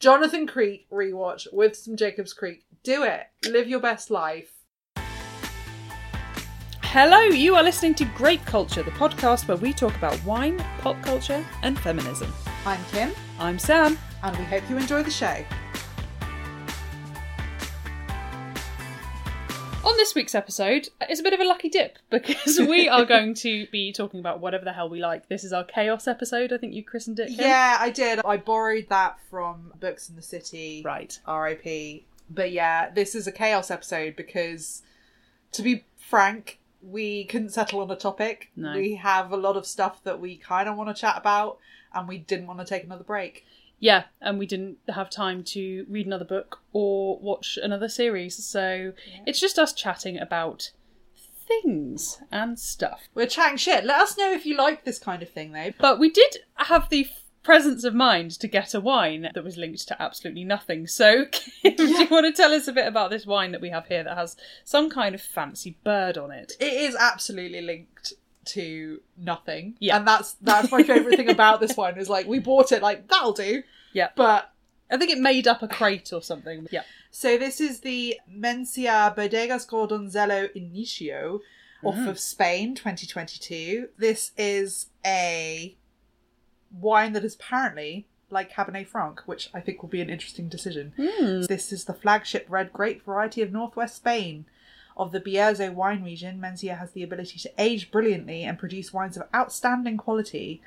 Jonathan Creek rewatch with some Jacob's Creek. Do it. Live your best life. Hello, you are listening to Grape Culture, the podcast where we talk about wine, pop culture, and feminism. I'm Kim, I'm Sam. and we hope you enjoy the show. On this week's episode, it's a bit of a lucky dip because we are going to be talking about whatever the hell we like. This is our chaos episode, I think you christened it. Kim? Yeah, I did. I borrowed that from Books in the City. Right. RIP. But yeah, this is a chaos episode because, to be frank, we couldn't settle on a topic. No. We have a lot of stuff that we kind of want to chat about, and we didn't want to take another break. Yeah, and we didn't have time to read another book or watch another series, so it's just us chatting about things and stuff. We're chatting shit. Let us know if you like this kind of thing, though. But we did have the presence of mind to get a wine that was linked to absolutely nothing. So, Kim, do you want to tell us a bit about this wine that we have here that has some kind of fancy bird on it? It is absolutely linked to nothing. Yeah. And that's that's my favourite thing about this one is like we bought it like that'll do. Yeah. But I think it made up a crate or something. Yeah. So this is the Mencia Bodegas Gordonzello Inicio off Mm. of Spain 2022. This is a wine that is apparently like Cabernet Franc, which I think will be an interesting decision. Hmm. This is the flagship red grape variety of northwest Spain. Of the Bierzo wine region, Mencia has the ability to age brilliantly and produce wines of outstanding quality,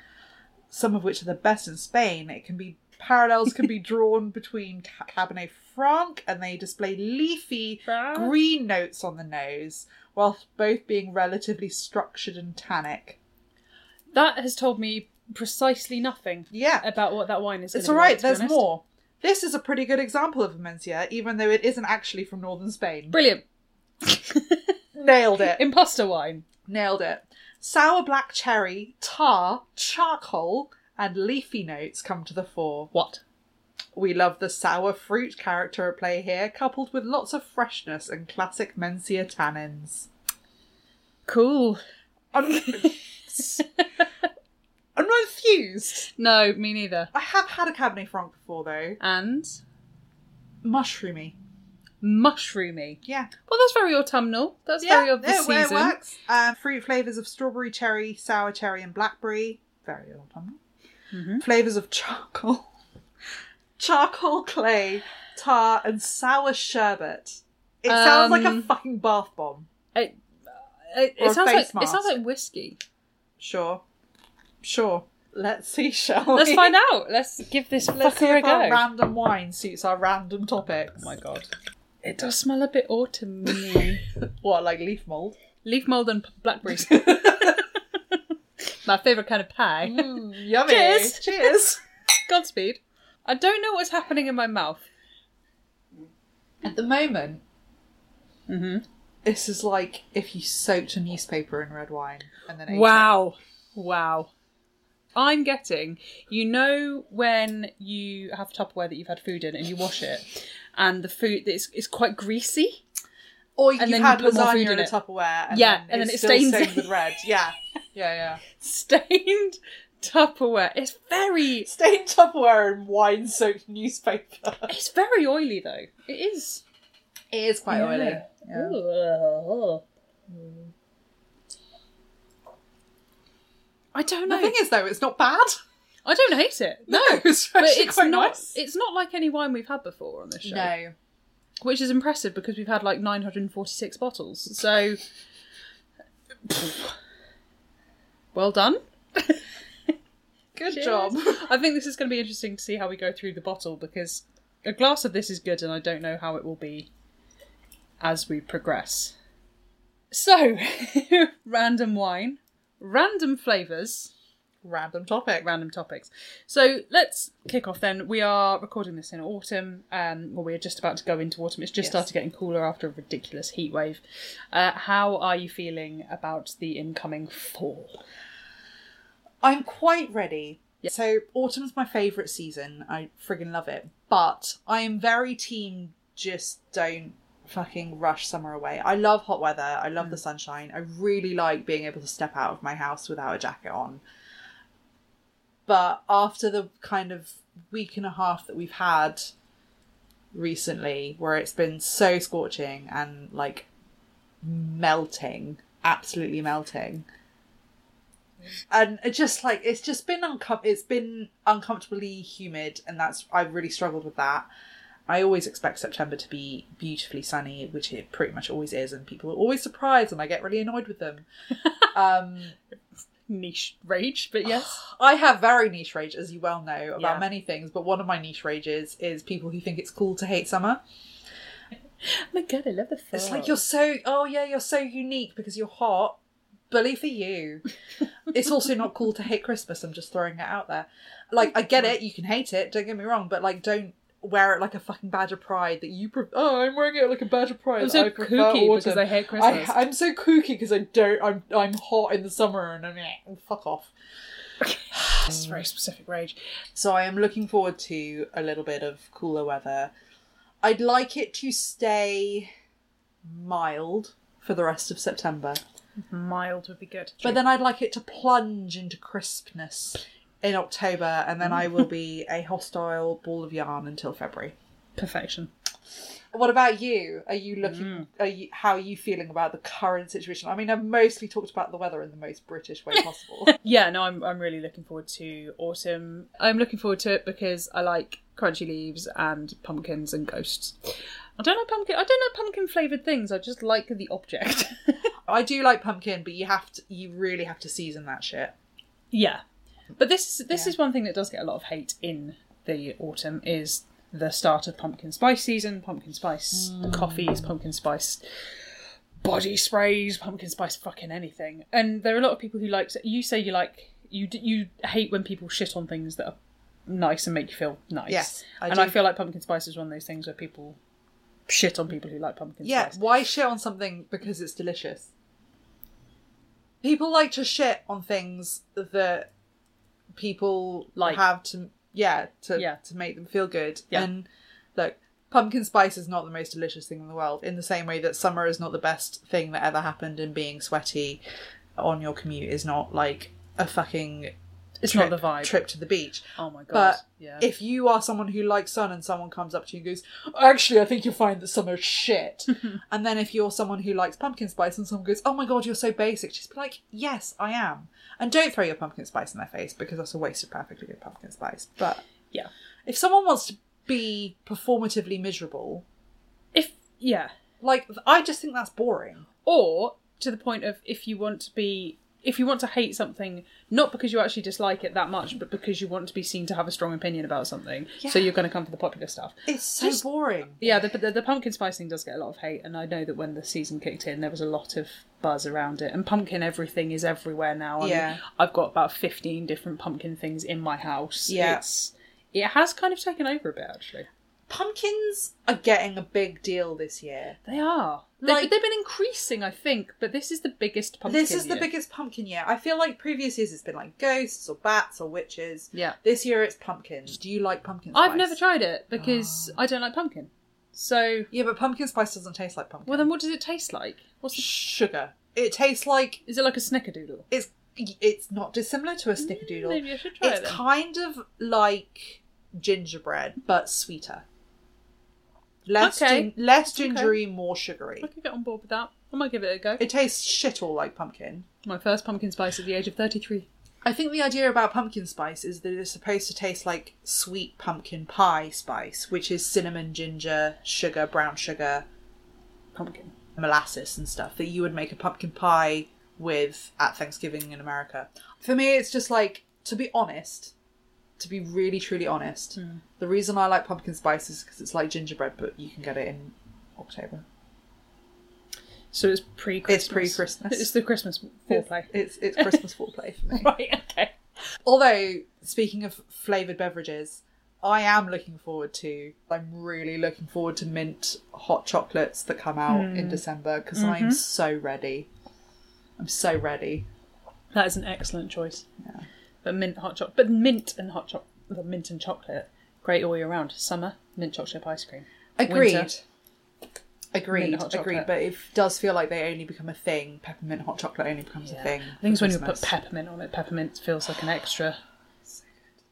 some of which are the best in Spain. It can be parallels can be drawn between Ca- Cabernet Franc and they display leafy green notes on the nose, whilst both being relatively structured and tannic. That has told me precisely nothing Yeah, about what that wine is. it's all right. like, There's honest. more. This is a pretty good example of a Mencia, even though it isn't actually from northern Spain. Brilliant. Nailed it. Imposter wine. Nailed it. Sour black cherry, tar, charcoal, and leafy notes come to the fore. What? We love the sour fruit character at play here, coupled with lots of freshness and classic Mencia tannins. Cool. I'm, I'm not enthused. No, me neither. I have had a Cabernet Franc before though. And Mushroomy. Mushroomy. Yeah. Well, that's very autumnal. That's very of the yeah, where it season. works. Um, fruit flavours of strawberry, cherry, sour cherry, and blackberry. Very autumnal. Mhm. Flavours of charcoal, charcoal clay, tar, and sour sherbet. It sounds like a Um, fucking bath bomb. It, it, it sounds like it sounds like whiskey. Sure. Sure. Let's see, shall we? Let's find out. Let's give this Let's see fucker a if our random wine suits our random topics. oh my god. It does smell a bit autumny. What, like leaf mold? Leaf mold and p- blackberries. My favourite kind of pie. Mm, yummy. Cheers. Cheers. Godspeed. I don't know what's happening in my mouth. At the moment, Mm-hmm. this is like if you soaked a newspaper in red wine and then ate Wow. Wow. I'm getting, you know, when you have Tupperware that you've had food in and you wash it, and the food is, is quite greasy. it. Or you've and then had you more food lasagna in in a it. Tupperware and Yeah, then and then it's it stains stained with red. Yeah. Yeah, yeah. Stained Tupperware. It's very, Stained Tupperware and wine soaked newspaper. it's very oily though. It is. It is quite Yeah. oily. Yeah. Ooh. I don't know. The thing is though, it's not bad. I don't hate it. No, it's but it's quite not. nice. It's not like any wine we've had before on this show. No. which is impressive because we've had like 946 bottles. So, well done. Good Cheers. job. I think this is going to be interesting to see how we go through the bottle because a glass of this is good, and I don't know how it will be as we progress. So, random wine, random flavours, Random topic. random topics. So let's kick off then. We are recording this in autumn. Um, well, we're just about to go into autumn. It's just Yes. started getting cooler after a ridiculous heat wave. Uh, how are you feeling about the incoming fall? I'm quite ready. Yeah. So autumn's my favourite season. I friggin' love it. But I am very team just don't fucking rush summer away. I love hot weather. I love the sunshine. I really like being able to step out of my house without a jacket on. But after the kind of week and a half that we've had recently, where it's been so scorching and like melting, absolutely melting, and it just like it's just been uncom- it's been uncomfortably humid, and that's I've really struggled with that. I always expect September to be beautifully sunny, which it pretty much always is, and people are always surprised, and I get really annoyed with them. um, Niche rage, but yes. I have very niche rage, as you well know, about Yeah. many things, but one of my niche rages is people who think it's cool to hate summer. oh my god, I love the It's like you're so, oh yeah, you're so unique because you're hot. Bully for you. it's also not cool to hate Christmas. I'm just throwing it out there. Like, I get it, you can hate it, don't get me wrong, but like, don't wear it like a fucking badge of pride that you. Pre- oh, I'm wearing it like a badge of pride. I'm so I kooky autumn. because I hate I, Christmas. I'm so kooky because I don't. I'm I'm hot in the summer and I'm like, fuck off. this is very specific rage. So I am looking forward to a little bit of cooler weather. I'd like it to stay mild for the rest of September, Mild would be good. but then I'd like it to plunge into crispness in October, and then I will be a hostile ball of yarn until February. perfection. What about you? Are you looking? Mm. Are you? How are you feeling about the current situation? I mean, I've mostly talked about the weather in the most British way possible. Yeah, no, I'm I'm really looking forward to autumn. I'm looking forward to it because I like crunchy leaves and pumpkins and ghosts. I don't like pumpkin. I don't like pumpkin flavored things. I just like the object. I do like pumpkin, but you have to. You really have to season that shit. yeah, but this this Yeah. is one thing that does get a lot of hate in the autumn is the start of pumpkin spice season. Pumpkin spice mm. coffees, pumpkin spice body sprays, pumpkin spice fucking anything. And there are a lot of people who like. You say you like you you hate when people shit on things that are nice and make you feel nice. Yes, I and do. I feel like pumpkin spice is one of those things where people shit on people who like pumpkin Yeah, spice. why shit on something because it's delicious? People like to shit on things that people Like. have to yeah, to Yeah. to make them feel good. Yeah. And look, pumpkin spice is not the most delicious thing in the world, in the same way that summer is not the best thing that ever happened and being sweaty on your commute is not like a fucking It's trip, not the vibe. trip to the beach. Oh my god. But yeah. if you are someone who likes sun and someone comes up to you and goes, actually, I think you'll find that summer's shit. and then if you're someone who likes pumpkin spice and someone goes, oh my god, you're so basic, just be like, yes, I am. And don't throw your pumpkin spice in their face because that's a waste of perfectly good pumpkin spice. But yeah. if someone wants to be performatively miserable, If yeah. like, I just think that's boring. Or to the point of if you want to be if you want to hate something not because you actually dislike it that much but because you want to be seen to have a strong opinion about something so you're going to come for the popular stuff It's so Just- boring. yeah the, the, the pumpkin spice thing does get a lot of hate and i know that when the season kicked in there was a lot of buzz around it and pumpkin everything is everywhere now I Yeah. mean, i've got about 15 different pumpkin things in my house Yeah. it's it has kind of taken over a bit actually Pumpkins are getting a big deal this year. they are Like- they've, they've been increasing i think but this is the biggest pumpkin this is the biggest pumpkin year. I feel like previous years it's been like ghosts or bats or witches. yeah This year it's pumpkins. Do you like pumpkin spice? I've never tried it because ah. I don't like pumpkin. So, Yeah, but pumpkin spice doesn't taste like pumpkin. well, then what does it taste like? What's the, sugar. It tastes like is it like a snickerdoodle? it's it's not dissimilar to a snickerdoodle. Maybe I should try it's it then. kind of like gingerbread, but sweeter. Less Okay. gin- less gingery, more sugary. I could get on board with that. I might give it a go. It tastes shit all like pumpkin. My first pumpkin spice at the age of 33. I think the idea about pumpkin spice is that it's supposed to taste like sweet pumpkin pie spice, which is cinnamon, ginger, sugar, brown sugar, Pumpkin. molasses and stuff that you would make a pumpkin pie with at Thanksgiving in America. For me, it's just like, to be honest, to be really truly honest, hmm. the reason I like pumpkin spice is because it's like gingerbread, but you can get it in October. So it's pre Christmas. It's pre-Christmas. It's the Christmas foreplay. It's it's Christmas foreplay for me. Right, okay. Although, speaking of flavoured beverages, I am looking forward to. I'm really looking forward to mint hot chocolates that come out in hmm. December because I'm mm-hmm. so ready. I'm so ready. That is an excellent choice. But mint hot chocolate. But mint and hot chocolate. The mint and chocolate. Great all year round. Summer, mint chocolate chip ice cream. Agreed. Winter. Agreed. Agreed. But it does feel like they only become a thing. Peppermint hot chocolate only becomes a thing. I think it's when you put peppermint on it. Peppermint feels like an extra.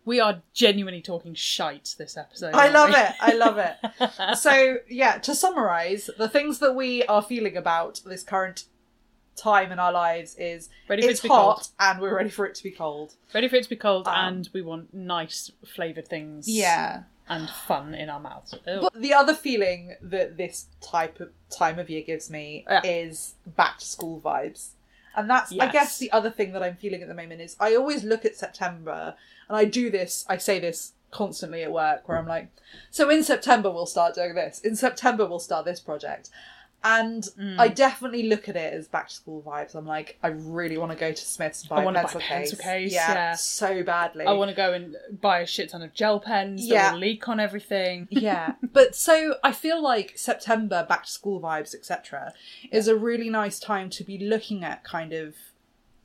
We are genuinely talking shite this episode. I love we? it. I love it. so yeah, to summarize, the things that we are feeling about this current time in our lives is Ready for it it's to be hot cold. and we're ready for it to be cold. Ready for it to be cold, Um, and we want nice flavoured things. Yeah. And fun in our mouths. Ew. But the other feeling that this type of time of year gives me Yeah. is back to school vibes. And that's, I guess, the other thing that I'm feeling at the moment is I always look at September and I do this, I say this constantly at work where I'm like, so in September we'll start doing this. In September we'll start this project. And Mm. I definitely look at it as back to school vibes. I'm like, I really want to go to Smith's and buy I a wanna buy a pencil case, Yeah, yeah. so badly. I want to go and buy a shit ton of gel pens Yeah. that will leak on everything. yeah but so i feel like september back to school vibes etc is a really nice time to be looking at kind of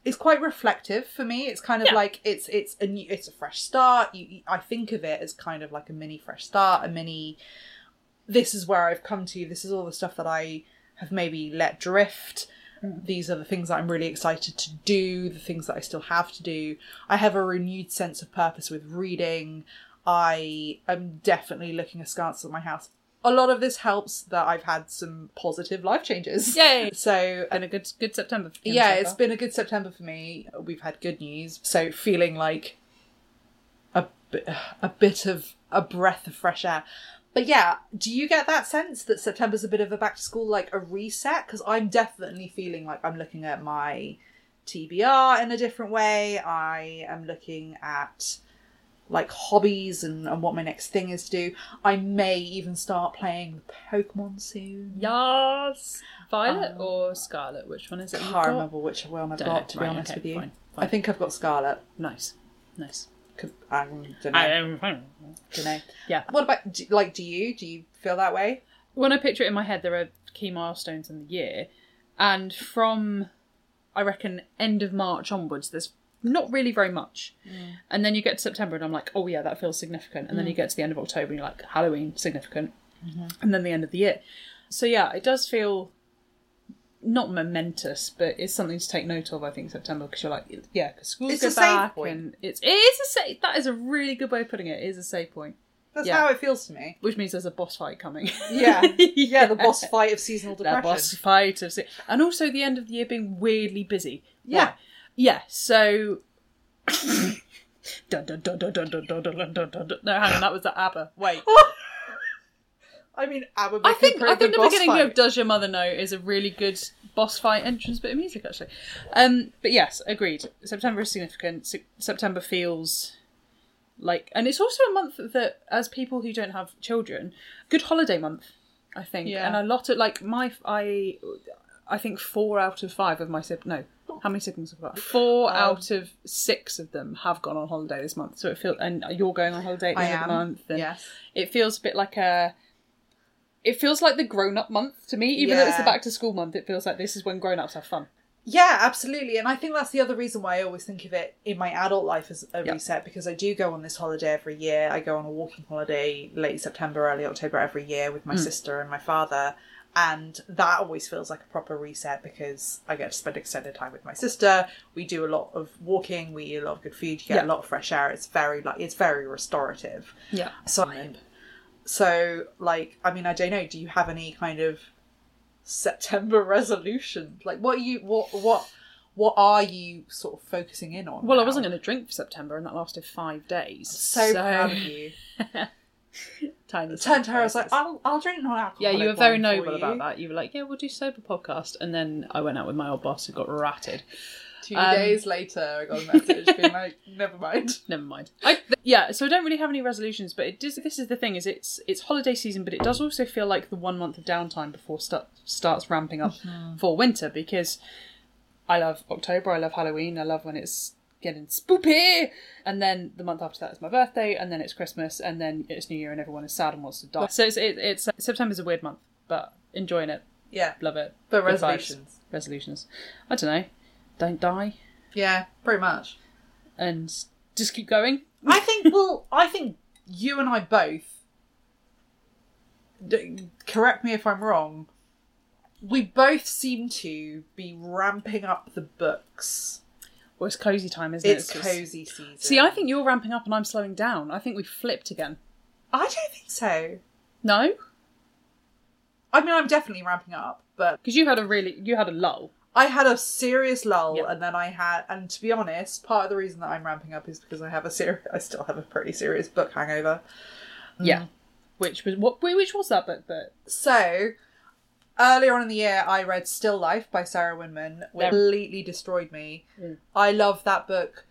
it's quite reflective for me it's kind of Yeah. like it's it's a new it's a fresh start you- i think of it as kind of like a mini fresh start a mini this is where i've come to this is all the stuff that i have maybe let drift mm. these are the things that I'm really excited to do, the things that I still have to do. I have a renewed sense of purpose with reading. I am definitely looking askance at my house. A lot of this helps that I've had some positive life changes. Yay! So and a good good September. Yeah, so it's been a good September for me. We've had good news, so feeling like a a bit of a breath of fresh air. But yeah, do you get that sense that September's a bit of a back to school, like a reset? Because I'm definitely feeling like I'm looking at my TBR in a different way. I am looking at like hobbies and, and what my next thing is to do. I may even start playing Pokemon soon. Yes. Violet Um, or Scarlet? Which one is it? I can't remember which one I've Don't got, know. to be Right, honest okay, with you. fine, I think I've got Scarlet. Nice, nice. I don't know. I, don't know. yeah. What about do, like? Do you do you feel that way? when I picture it in my head, there are key milestones in the year, and from I reckon end of March onwards, there's not really very much, mm. and then you get to September, and I'm like, oh yeah, that feels significant, and then you mm. get to the end of October, and you're like, Halloween significant, mm-hmm. and then the end of the year. So yeah, it does feel not momentous, but it's something to take note of. I think September because you're like, yeah, because schools It's go back, point. and it's it is a save. That is a really good way of putting it. It is a save point, That's Yeah. how it feels to me. which means there's a boss fight coming. Yeah, yeah, the boss fight of seasonal depression. boss fight of se- and also the end of the year being weirdly busy. Yeah. Why? yeah. So. dun, dun, dun, dun, dun, dun, dun, dun, dun, dun, dun. No, hang on, that was the ABBA. Wait, I mean, Abba I think I think the beginning fight. of "Does Your Mother Know" is a really good boss fight entrance bit of music, actually. Um, but yes, agreed. September is significant. Se- September feels like, and it's also a month that, as people who don't have children, good holiday month. I think, Yeah. and a lot of like my I, I think four out of five of my siblings. No, how many siblings have I got? Four Um, out of six of them have gone on holiday this month. So it feels, and you're going on holiday at the I end of the month. And Yes. it feels a bit like a it feels like the grown-up month to me even though it's the back to school month it feels like this is when grown-ups have fun Yeah, absolutely. And I think that's the other reason why I always think of it in my adult life as a Yeah. reset because I do go on this holiday every year. I go on a walking holiday late September, early October every year with my Hmm. sister and my father. And that always feels like a proper reset because I get to spend extended time with my sister. We do a lot of walking, we eat a lot of good food, you get Yeah. a lot of fresh air. It's very like it's very restorative. yeah So, so like, I mean, I don't know. Do you have any kind of September resolution? Like, what are you what what what are you sort of focusing in on? well i wasn't going to drink for september and that lasted five days so, proud of you. tiny Turned to her, I was like. I'll I'll drink non-alcoholic. yeah you were very noble about that you were like yeah we'll do sober podcast and then i went out with my old boss who got ratted Two Um, days later, I got a message being like, "Never mind." never mind. I, th- yeah so i don't really have any resolutions but it does this is the thing is it's it's holiday season but it does also feel like the one month of downtime before start, starts ramping up for winter because i love october i love halloween i love when it's getting spoopy and then the month after that is my birthday and then it's christmas and then it's new year and everyone is sad and wants to die. So it's it, it's september's a weird month but enjoying it. Yeah, love it. But resolutions. resolutions. I don't know don't die Yeah, pretty much. and just keep going I think. Well, I think you and I both. D- correct me if I'm wrong. We both seem to be ramping up the books Well, it's cozy time, isn't it? It's it? cozy season. See, I think you're ramping up and I'm slowing down. I think we flipped again. I don't think so. No, I mean, I'm definitely ramping up, but because you had a really you had a lull. I had a serious lull, Yeah. and then I had, and to be honest, part of the reason that I'm ramping up is because I have a serious, I still have a pretty serious book hangover. Yeah. Which was what? Which was that book? But So, earlier on in the year, I read Still Life by Sarah Winman, which completely destroyed me. Mm. I love that book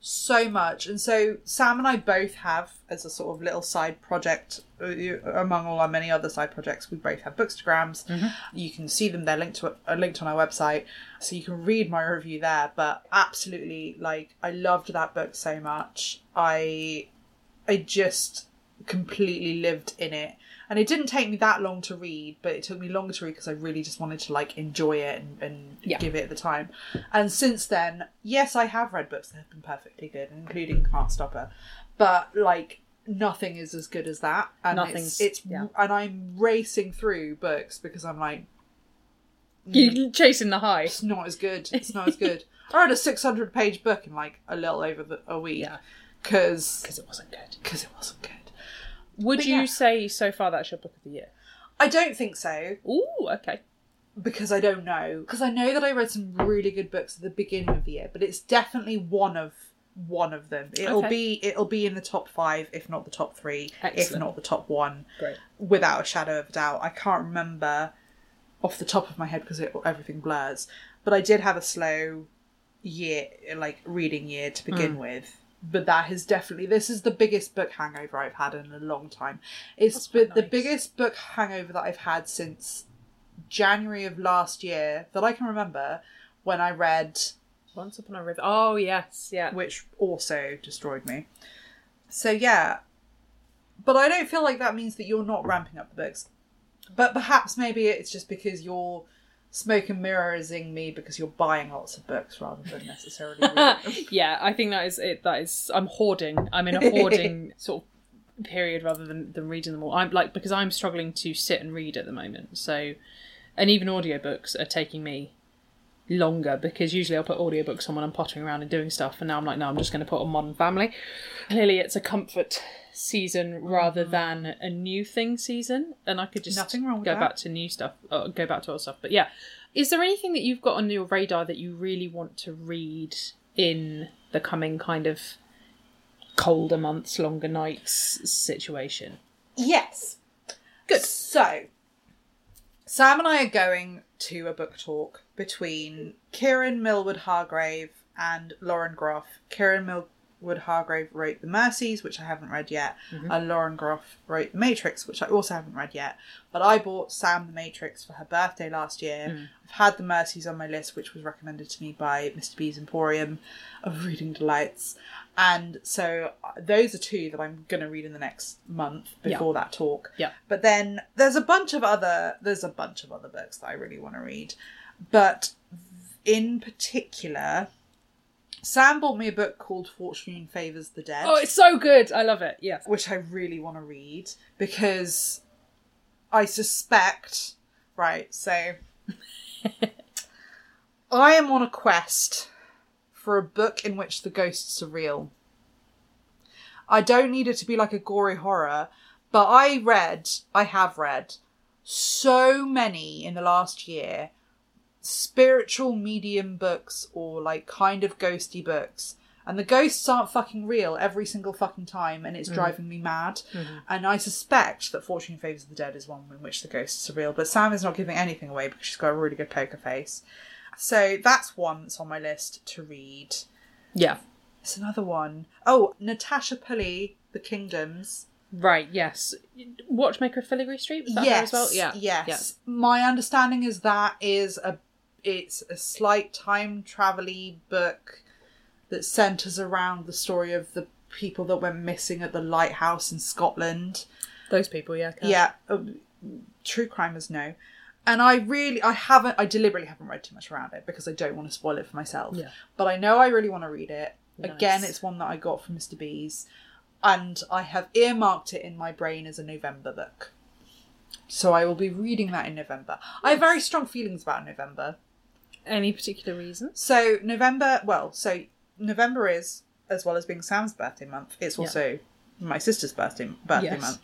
so much. And so, Sam and I both have, as a sort of little side project, uh, among all our many other side projects, we both have bookstagrams. You can see them, they're linked, to, uh, linked on our website. So, you can read my review there. But absolutely, like, I loved that book so much. I I just completely lived in it. And it didn't take me that long to read, but it took me longer to read because I really just wanted to like enjoy it and, and Yeah. give it the time. And since then, yes, I have read books that have been perfectly good, including Can't Stop Her. But like nothing is as good as that. And Nothing's- it's, it's yeah. and I'm racing through books because I'm like, mm, you're chasing the high. it's not as good. It's not as good. I read a 600 page book in like a little over the, a week. Yeah. Because Because it wasn't good. because it wasn't good. Would But you yeah. say so far that's your book of the year? I don't think so. Ooh, okay. because I don't know. Because I know that I read some really good books at the beginning of the year, but it's definitely one of one of them. It'll Okay. be it'll be in the top five, if not the top three, if not the top one, Great. without a shadow of a doubt. I can't remember off the top of my head because everything blurs, but I did have a slow year, like reading year to begin Mm. with. But that is definitely this is the biggest book hangover I've had in a long time. It's quite the biggest book hangover that I've had since January of last year that I can remember when I read, Once Upon a River. Oh, yes, yeah. which also destroyed me. So yeah, but I don't feel like that means that you're not ramping up the books. But perhaps maybe it's just because you're smoke and mirroring me because you're buying lots of books rather than necessarily reading yeah, I think that is it. That is, I'm hoarding. I'm in a hoarding sort of period rather than, than reading them all. I'm like because I'm struggling to sit and read at the moment. So, and even audiobooks are taking me longer because usually I'll put audiobooks on when I'm pottering around and doing stuff, and now I'm like, no, I'm just going to put on Modern Family. Clearly, it's a comfort season rather than a new thing season, and I could just Nothing wrong go that. back to new stuff, uh, go back to old stuff. But yeah, is there anything that you've got on your radar that you really want to read in the coming kind of colder months, longer nights situation? Yes. Good. So, Sam and I are going to a book talk between Kiran Millwood Hargrave and Lauren Groff. Kiran Millwood Hargrave wrote The Mercies, which I haven't read yet, and Lauren Groff wrote The Matrix, which I also haven't read yet. But I bought Sam The Matrix for her birthday last year. I've had The Mercies on my list, which was recommended to me by Mr. B's Emporium of Reading Delights. And so uh, those are two that I'm going to read in the next month before that talk. Yeah. But then there's a bunch of other there's a bunch of other books that I really want to read. But in particular, Sam bought me a book called Fortune Favors the Dead, Oh, it's so good! I love it. Yes. which I really want to read because I suspect right, so I am on a quest for a book in which the ghosts are real. I don't need it to be like a gory horror, but I read, I have read so many in the last year spiritual medium books or like kind of ghosty books. And the ghosts aren't fucking real every single fucking time, and it's mm-hmm. driving me mad. Mm-hmm. And I suspect that Fortune Favours the Dead is one in which the ghosts are real, but Sam is not giving anything away because she's got a really good poker face. So that's one that's on my list to read. Yeah. It's another one. Oh, Natasha Pulley, The Kingdoms. Right. Yes. Watchmaker of Filigree Street. Was that yes, as well? Yeah. Yes. My understanding is that is a it's a slight time travel-y book that centres around the story of the people that went missing at the lighthouse in Scotland. Those people. Yeah. Yeah, uh, true crimers no. And I really, I haven't, I deliberately haven't read too much around it because I don't want to spoil it for myself. Yeah. But I know I really want to read it. Again, it's one that I got from Mr. B's, and I have earmarked it in my brain as a November book. So I will be reading that in November. I have very strong feelings about November. Any particular reason? So November, well, so November is, as well as being Sam's birthday month, it's also my sister's birthday birthday Yes. month.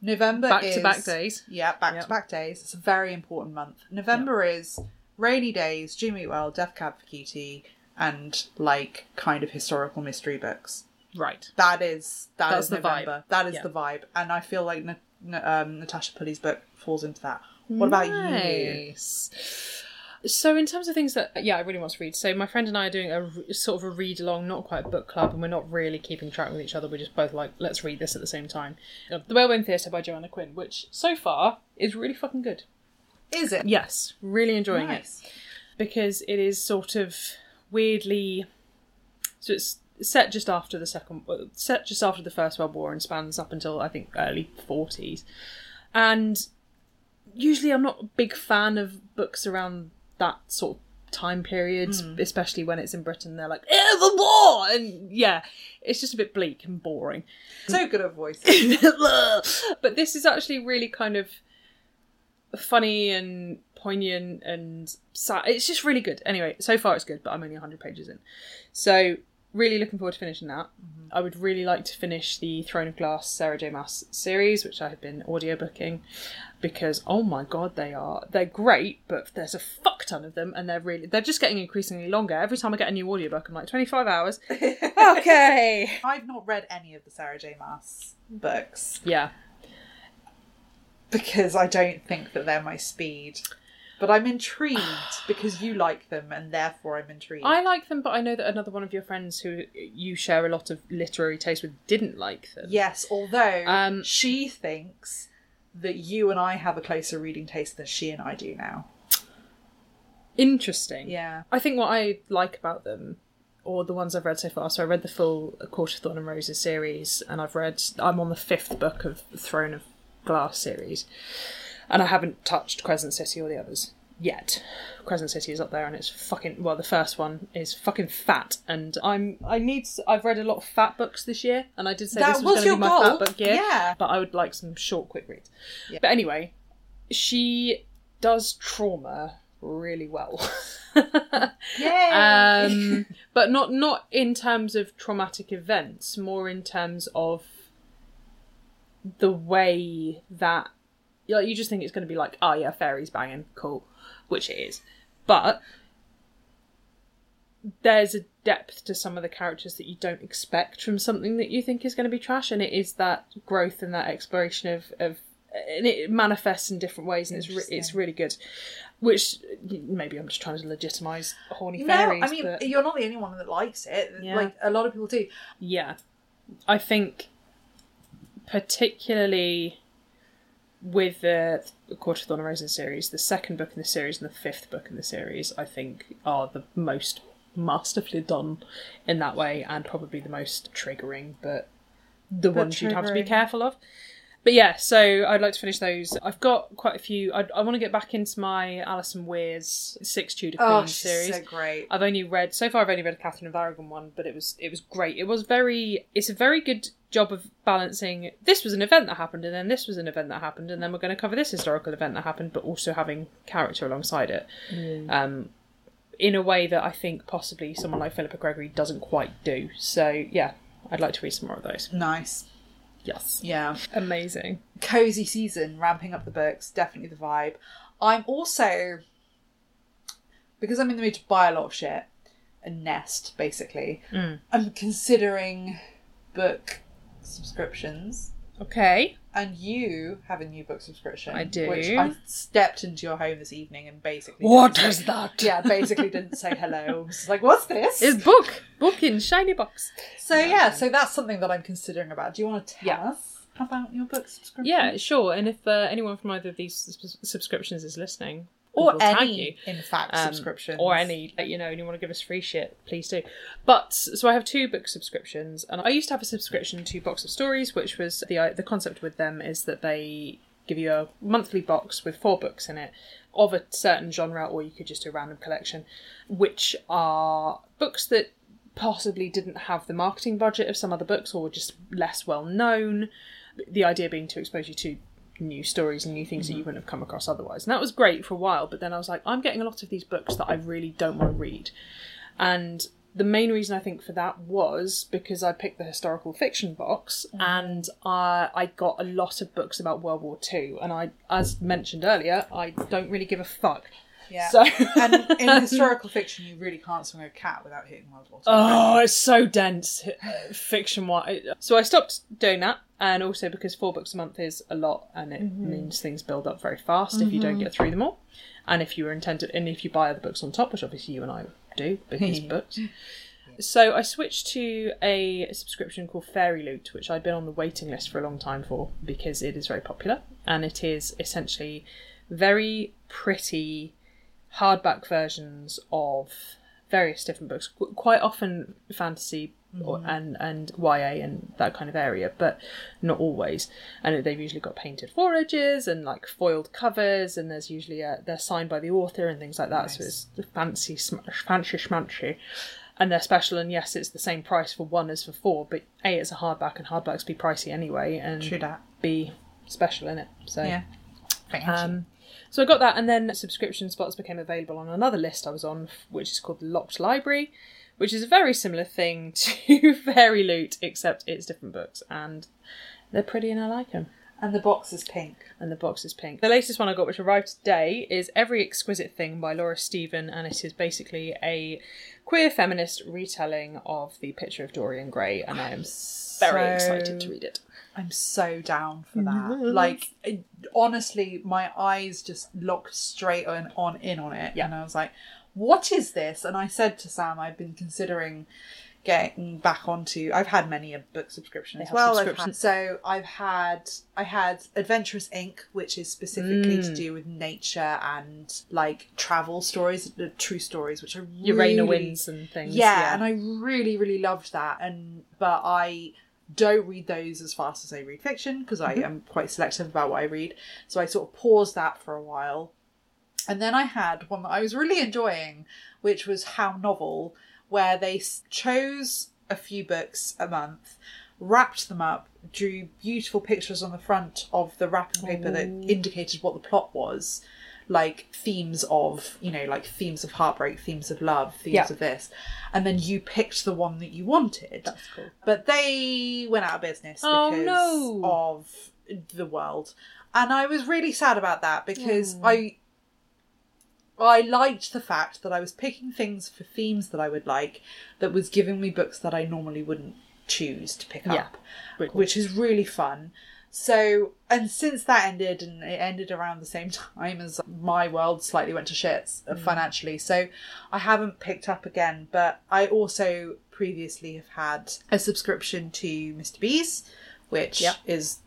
November Back is to back days. Yeah, back Yep. to back days. It's a very important month. November is rainy days, Jimmy Well, Death Cab for Cutie, and like kind of historical mystery books. Right. That is that That's is the November. That is Yeah. the vibe, and I feel like Na- Na- um, Natasha Pulley's book falls into that. What about you? Nice. So, in terms of things that, yeah, I really want to read. So, my friend and I are doing a sort of a read along, not quite a book club, and we're not really keeping track with each other. We're just both like, let's read this at the same time. The Whalebone Theatre by Joanna Quinn, which so far is really fucking good. Is it? Yes, really enjoying it because it is sort of weirdly. So it's set just after the second, set just after the First World War and spans up until I think early forties, and usually I'm not a big fan of books around that sort of time period, especially when it's in Britain. They're like, "Eh, the war," and yeah, it's just a bit bleak and boring. So good at voice. but this is actually really kind of funny and poignant and sad. It's just really good. Anyway, so far it's good, but I'm only 100 pages in. So, really looking forward to finishing that. I would really like to finish the Throne of Glass Sarah J. Maas series, which I have been audiobooking because oh my god, they are they're great, but there's a fuck ton of them and they're really they're just getting increasingly longer. Every time I get a new audiobook, I'm like 25 hours. okay. I've not read any of the Sarah J. Maas books Yeah. because I don't think that they're my speed. But I'm intrigued because you like them, and therefore I'm intrigued. I like them, but I know that another one of your friends who you share a lot of literary taste with didn't like them. Yes, although Um, she thinks that you and I have a closer reading taste than she and I do now. Interesting. Yeah. I think what I like about them, or the ones I've read so far, so I read the full Court of Thorn and Roses series, and I've read, I'm on the fifth book of the Throne of Glass series, and I haven't touched Crescent City or the others yet. Crescent City is up there, and it's fucking, well, the first one is fucking fat, and I'm, I need, I've read a lot of fat books this year, and I did say That this was, was going to be my goal. fat book year, Yeah. but I would like some short, quick reads. Yeah. But anyway, she does trauma really well. Yay! um, but not not in terms of traumatic events, more in terms of the way that like, you just think it's going to be like, oh yeah, fairies banging, cool, which it is, but there's a depth to some of the characters that you don't expect from something that you think is going to be trash, and it is that growth and that exploration of of and it manifests in different ways, and it's re- it's really good. Which maybe I'm just trying to legitimize horny no, fairies. I mean but you're not the only one that likes it. Yeah. Like a lot of people do. yeah, I think particularly with the Court of Thorn and Roses series, the second book in the series and the fifth book in the series, I think are the most masterfully done in that way, and probably the most triggering, but the But ones you'd have to be careful of. But yeah, so I'd like to finish those. I've got quite a few. I, I want to get back into my Alison Weir's Six Tudor oh, Queens Oh, series. so great. I've only read so far. I've only read a Catherine of Aragon one, but it was it was great. It was very. It's a very good job of balancing. This was an event that happened, and then this was an event that happened, and then we're going to cover this historical event that happened, but also having character alongside it, um, in a way that I think possibly someone like Philippa Gregory doesn't quite do. So yeah, I'd like to read some more of those. Nice. Yes, Yeah. amazing. Cozy season, ramping up the books, definitely the vibe. I'm also because I'm in the mood to buy a lot of shit and nest, basically. Mm. I'm considering book subscriptions. Okay. And you have a new book subscription. I do. Which I stepped into your home this evening and basically. What is say- that? Yeah, basically didn't say hello. I was just like, what's this? It's book book in shiny box. So yeah, so that's something that I'm considering about. Do you want to tell Yeah. us about your book subscription? Yeah, sure. And if uh, anyone from either of these sus- subscriptions is listening, we Or any, you. in fact, Um, subscriptions. or any, like, you know, and you want to give us free shit, please do. But so I have two book subscriptions, and I used to have a subscription to Box of Stories, which was the uh, the concept with them is that they give you a monthly box with four books in it of a certain genre, or you could just do a random collection, which are books that possibly didn't have the marketing budget of some other books, or were just less well known. The idea being to expose you to new stories and new things that you wouldn't have come across otherwise. And that was great for a while, but then I was like, I'm getting a lot of these books that I really don't want to read. And the main reason I think for that was because I picked the historical fiction box and uh, I got a lot of books about World War Two, and I, as mentioned earlier, I don't really give a fuck. Yeah. So and in historical fiction, you really can't swing a cat without hitting World War. Oh, it's so dense, uh, fiction wise. So I stopped doing that, and also because four books a month is a lot, and it means things build up very fast if you don't get through them all, and if you were intended, and if you buy other books on top, which obviously you and I do because books. So I switched to a subscription called Fairy Loot, which I'd been on the waiting list for a long time for because it is very popular, and it is essentially very pretty hardback versions of various different books, quite often fantasy or, mm. and and YA and that kind of area, but not always. And they've usually got painted foredges and like foiled covers, and there's usually a, they're signed by the author and things like that. So it's fancy, fancy schmancy. And they're special, and yes, it's the same price for one as for four. But a, it's a hardback, and hardbacks be pricey anyway, and True that. b, special in it. So Yeah. Thank um, so I got that, and then subscription spots became available on another list I was on, which is called the Locked Library, which is a very similar thing to Fairy Loot, except it's different books, and they're pretty and I like them. And the box is pink. And the box is pink. The latest one I got, which arrived today, is Every Exquisite Thing by Laura Steven, and it is basically a queer feminist retelling of the picture of Dorian Gray, and I am very excited to read it. I'm so down for that. Like, it- honestly, my eyes just locked straight on, on in on it, Yeah. and I was like, "What is this?" And I said to Sam, "I've been considering getting back onto. I've had many a book subscription as well. I've had, so I've had I had Adventurous Ink, which is specifically Mm. to do with nature and like travel stories, the true stories, which are Urana really, winds and things. yeah, and I really, really loved that. And but I don't read those as fast as I read fiction because I mm-hmm. am quite selective about what I read. So I sort of paused that for a while, and then I had one that I was really enjoying, which was How Novel, where they chose a few books a month. Wrapped them up, drew beautiful pictures on the front of the wrapping paper that oh. indicated what the plot was, like themes of, you know, like themes of heartbreak, themes of love, themes Yeah. of this, and then you picked the one that you wanted. That's cool. But they went out of business Oh, because no. of the world, and I was really sad about that because Hmm. I. I liked the fact that I was picking things for themes that I would like, that was giving me books that I normally wouldn't choose to pick Yeah. up, which is really fun. So, and since that ended, and it ended around the same time as my world slightly went to shits uh, financially, so I haven't picked up again. But I also previously have had a subscription to Mr. B's, which Yep. is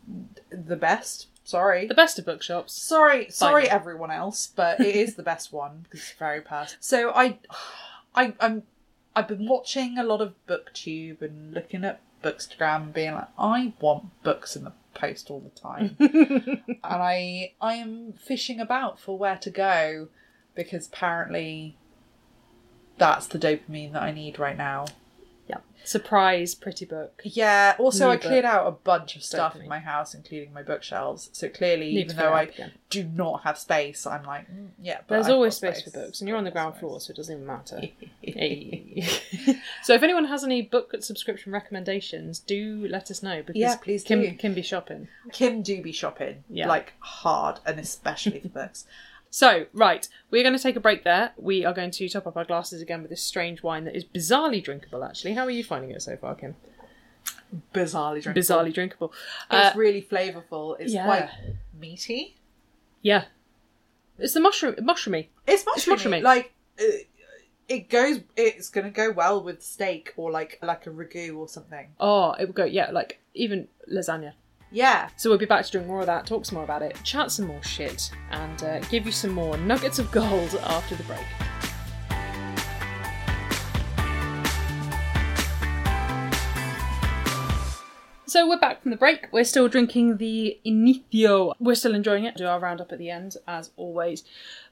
the best. Sorry. The best of bookshops. Sorry, sorry, Fine. everyone else, but it is the best one because it's very personal. So I, I, I'm, I've been watching a lot of BookTube and looking at Bookstagram, and being like, I want books in the post all the time, and I, I am fishing about for where to go because apparently, that's the dopamine that I need right now. Surprise, pretty book. Yeah. Also, New I cleared book. out a bunch of stuff in my house, including my bookshelves. So clearly, Need even though I again. do not have space, I'm like, mm, yeah. But There's I've always got space, for books, and you're on the ground space. floor, so it doesn't even matter. So if anyone has any book subscription recommendations, do let us know because Yeah, please Kim do. can be shopping. Kim do be shopping, Yeah. like hard, and especially for books. So right, we're going to take a break there. We are going to top up our glasses again with this strange wine that is bizarrely drinkable. Actually, how are you finding it so far, Kim? Bizarrely drinkable. Bizarrely drinkable. Uh, It's really flavourful. It's yeah. quite meaty. yeah, it's the mushroom mushroomy. It's mushroomy. mushroomy. Like it, it goes. It's gonna go well with steak or like like a ragu or something. Oh, it would go yeah, like even lasagna. Yeah. So we'll be back to drink more of that, talk some more about it, chat some more shit, and uh, give you some more nuggets of gold after the break. So we're back from the break. We're still drinking the Initio. We're still enjoying it. Do our roundup at the end, as always.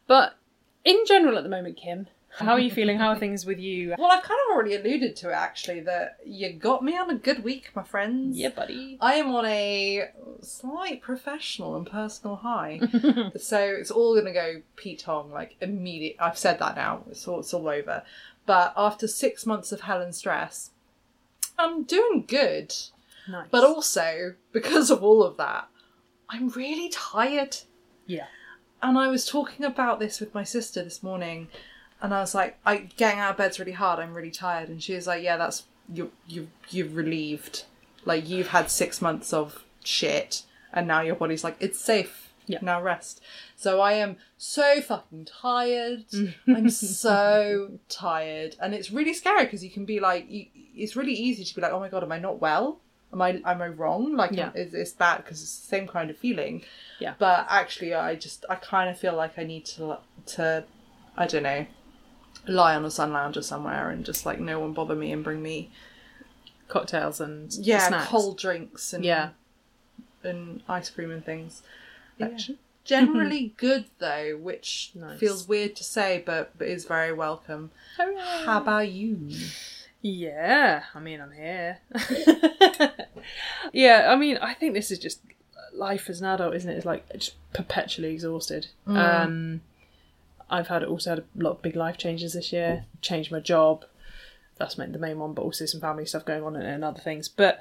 But in general, at the moment, Kim, How are you feeling? How are things with you? Well, I've kind of already alluded to it actually that you got me on a good week, my friends. Yeah, buddy. I am on a slight professional and personal high. so it's all going to go Pete Tong, like immediate. I've said that now. It's all, it's all over. But after six months of hell and stress, I'm doing good. Nice. But also, because of all of that, I'm really tired. yeah. And I was talking about this with my sister this morning, and I was like, "I getting out of bed's really hard. I'm really tired." And she was like, "Yeah, that's you. You you're relieved. Like you've had six months of shit, and now your body's like, it's safe. Yeah. Now rest." So I am so fucking tired. I'm so tired, and it's really scary because you can be like, you, it's really easy to be like, "Oh my god, am I not well?" Am I am I wrong? Like, Yeah. is it's bad because it's the same kind of feeling. Yeah. But actually, I just I kind of feel like I need to to I don't know lie on a sun lounger somewhere and just like no one bother me and bring me Cocktails and yeah snacks. cold drinks and Yeah. and ice cream and things. Yeah. Generally good though, which Nice. feels weird to say, but but is very welcome. How about you? Yeah, I mean, I'm here. yeah, I mean, I think this is just life as an adult, isn't it? It's like just perpetually exhausted. Um, I've had also had a lot of big life changes this year. Changed my job. That's meant the main one, but also some family stuff going on and, and other things. But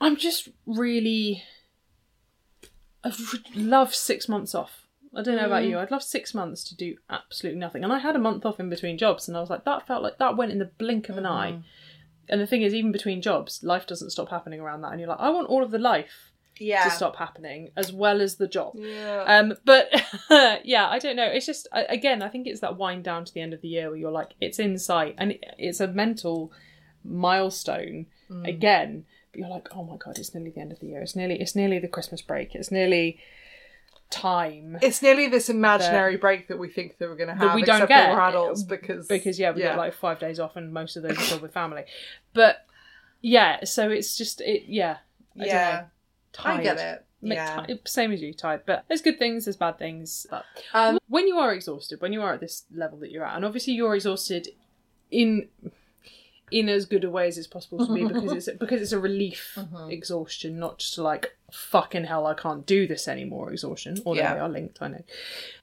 I'm just really. I would love six months off. I don't know about mm. you. I'd love six months to do absolutely nothing. And I had a month off in between jobs, and I was like, that felt like that went in the blink of an eye. Mm-hmm. And the thing is, even between jobs, life doesn't stop happening around that. And you're like, I want all of the life Yeah. to stop happening as well as the job. Yeah. Um, but yeah, I don't know. It's just again, I think it's that wind down to the end of the year where you're like, it's in sight, and it's a mental milestone again. But you're like, oh my god, it's nearly the end of the year. It's nearly it's nearly the Christmas break. It's nearly time it's nearly this imaginary break that we think that we're going to have, that we don't get that we're adults because because yeah, we get like five days off, and most of those are with family. But yeah, so it's just it. Yeah, I yeah. Tired. I get it. Yeah. ti- same as you, tired. But there's good things, there's bad things. But Um, when you are exhausted, when you are at this level that you're at, and obviously you're exhausted in in as good a way as it's possible to be because it's because it's a relief Mm-hmm. exhaustion, not just like fucking hell, I can't do this anymore exhaustion. Although Yeah. they are linked, I know.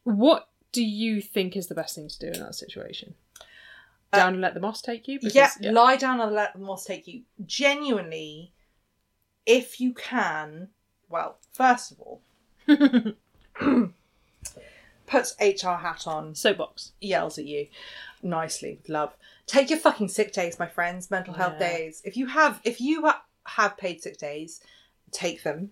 What do you think is the best thing to do in that situation? Down and let the moss take you. Because, Uh, yeah, lie down and let the moss take you. Genuinely, if you can, well, first of all, puts HR hat on, Soapbox. yells at you nicely with love. Take your fucking sick days, my friends. Mental health Yeah. days. If you have, if you ha- have paid sick days, take them.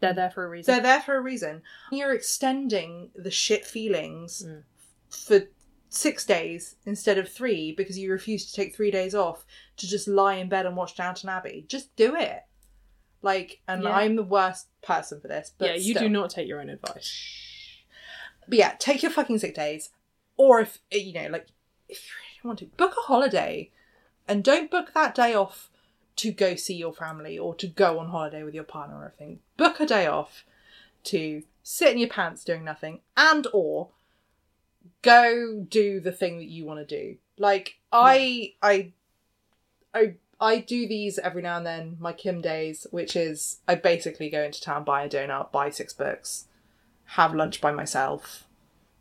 They're there for a reason. They're there for a reason. You're extending the shit feelings Mm. for six days instead of three because you refuse to take three days off to just lie in bed and watch Downton Abbey. Just do it. Like, and Yeah. I'm the worst person for this. But yeah, you still. do not take your own advice. But yeah, take your fucking sick days, or if you know, like, if you really want to, book a holiday, and don't book that day off to go see your family or to go on holiday with your partner or anything. Book a day off to sit in your pants doing nothing, and or go do the thing that you want to do. Like I, I, I. I do these every now and then, my Kim days, which is I basically go into town, buy a donut, buy six books, have lunch by myself.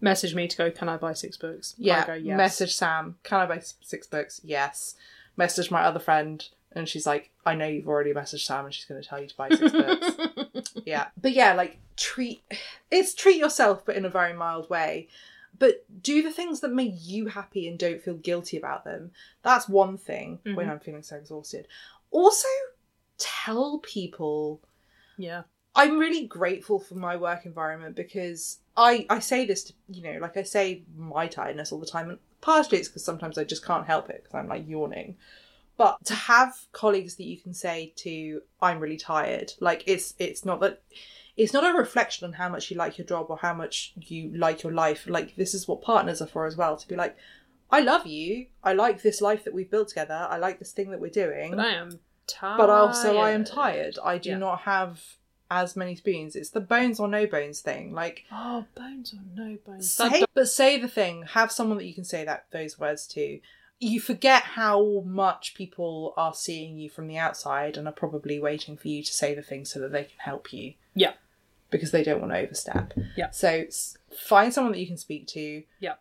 Message me to go, can I buy six books? Yeah. Go, yes. Message Sam, can I buy six books? Yes. Message my other friend, and she's like, I know you've already messaged Sam, and she's going to tell you to buy six books. Yeah. But yeah, like treat it's treat yourself, but in a very mild way. But do the things that make you happy and don't feel guilty about them. That's one thing when Mhm. I'm feeling so exhausted. Also, tell people Yeah. I'm really grateful for my work environment because I I say this to you know like I say my tiredness all the time and partially it's because sometimes I just can't help it because I'm like yawning but to have colleagues that you can say to I'm really tired like it's it's not that it's not a reflection on how much you like your job or how much you like your life like this is what partners are for as well to be like I love you I like this life that we've built together I like this thing that we're doing But I am tired. but also I am tired. I do Yeah. not have as many spoons. It's the bones or no bones thing. Like Oh, bones or no bones? say, but say the thing. Have someone that you can say that those words to. You forget how much people are seeing you from the outside and are probably waiting for you to say the thing so that they can help you Yeah. Because they don't want to overstep. Yeah. So find someone that you can speak to. Yeah.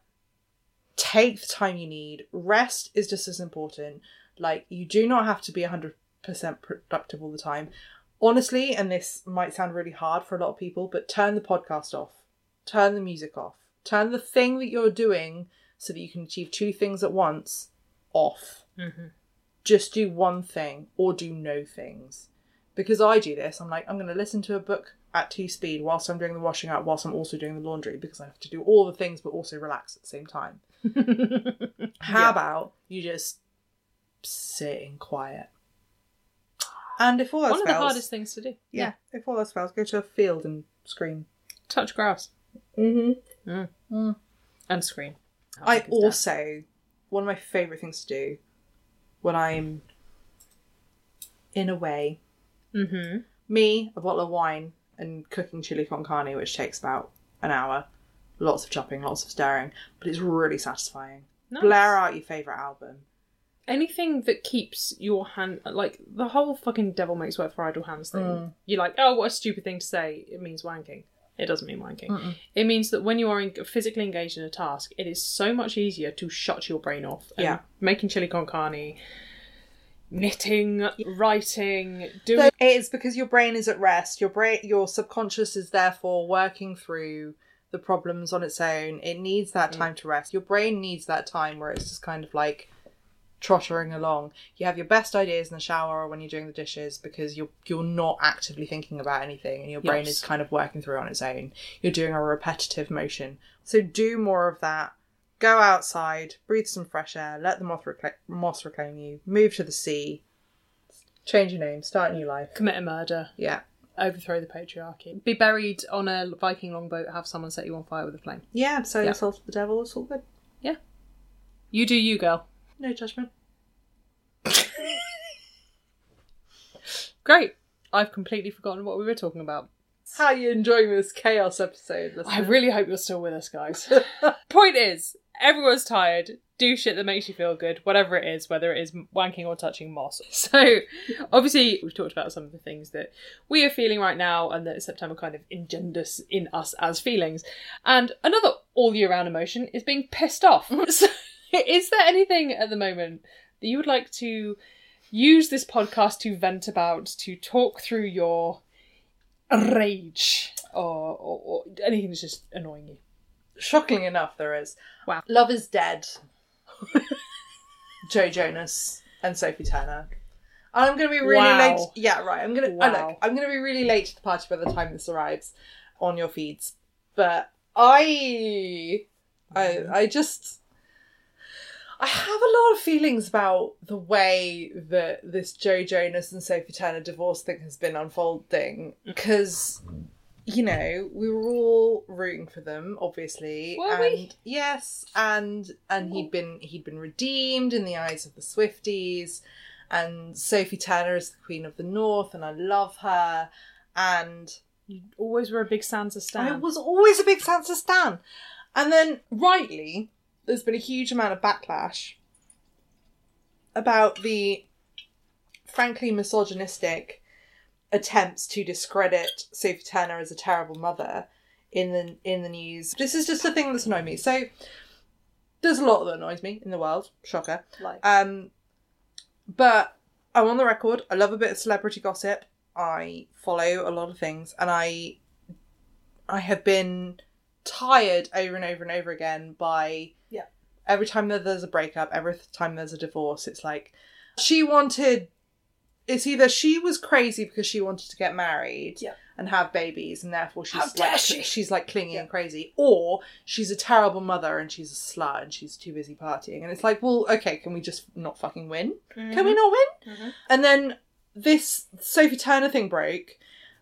Take the time you need. Rest is just as important. Like you do not have to be 100% productive all the time. Honestly, and this might sound really hard for a lot of people, but turn the podcast off. Turn the music off. Turn the thing that you're doing so that you can achieve two things at once off. Mhm. Just do one thing or do no things. Because I do this, I'm like, I'm going to listen to a book at two speed whilst I'm doing the washing up, whilst I'm also doing the laundry, because I have to do all the things but also relax at the same time. How Yeah. about you just sit in quiet? And if all else One of the hardest things to do. yeah, if all else fails, go to a field and scream. Touch grass Mm-hmm. and scream. How I big is that? also one of my favourite things to do when I'm in a way, Mhm. me, a bottle of wine, and cooking chili con carne, which takes about an hour. Lots of chopping, lots of stirring, but it's really satisfying. Nice. Blare out your favourite album. anything that keeps your hand like the whole fucking devil makes work for idle hands thing. Mm. You're like, oh, what a stupid thing to say. It means wanking. It doesn't mean wanking. It means that when you are physically engaged in a task, it is so much easier to shut your brain off. And Yeah. making chili con carne, knitting, writing, doing. It's because your brain is at rest. Your brain, your subconscious is therefore working through the problems on its own. It needs that Mm. time to rest. Your brain needs that time where it's just kind of like trottering along. You have your best ideas in the shower or when you're doing the dishes because you're you're not actively thinking about anything and your brain Yes. is kind of working through on its own. You're doing a repetitive motion. So do more of that. Go outside, breathe some fresh air, let the moth, recla- moss reclaim you, move to the sea, change your name, start a new life. Commit a murder, Yeah. overthrow the patriarchy, be buried on a Viking longboat, have someone set you on fire with a flame. Yeah, so Yeah. salt of the devil, it's all good. Yeah. You do you, girl. No judgment. Great. I've completely forgotten what we were talking about. How are you enjoying this chaos episode? I really hope you're still with us, guys. Point is, everyone's tired. Do shit that makes you feel good, whatever it is, whether it is wanking or touching moss. So, obviously, we've talked about some of the things that we are feeling right now and that September kind of engenders in us as feelings. And another all year round emotion is being pissed off. so, is there anything at the moment that you would like to use this podcast to vent about, to talk through your rage or, or, or anything that's just annoying you? Shockingly enough, there is. Wow. Love is Dead. Joe Jonas and Sophie Turner. And I'm going to be really Wow. late. Yeah, right. I'm going to. Uh, wow. look, I'm to be really late to the party by the time this arrives on your feeds. But I, I, I just. I have a lot of feelings about the way that this Joe Jonas and Sophie Turner divorce thing has been unfolding mm. because you know we were all rooting for them obviously Were and we? yes and and he'd been he'd been redeemed in the eyes of the Swifties and Sophie Turner is the queen of the north and I love her and You always were a big Sansa stan. I was always a big Sansa stan. And then, rightly, there's been a huge amount of backlash about the frankly misogynistic attempts to discredit Sophie Turner as a terrible mother in the in the news. This is just a thing that's annoyed me. So there's a lot that annoys me in the world. Shocker. like Um, but I'm on the record. I love a bit of celebrity gossip. I follow a lot of things, and I, I have been tired over and over and over again by Yeah. Every time that there's a breakup, every time there's a divorce, it's like she wanted. It's either she was crazy because she wanted to get married Yeah. and have babies, and therefore she's like she? she's like clingy Yeah. and crazy, or she's a terrible mother and she's a slut and she's too busy partying. And it's like, well, okay, can we just not fucking win? Can we not win? Mhm. And then this Sophie Turner thing broke.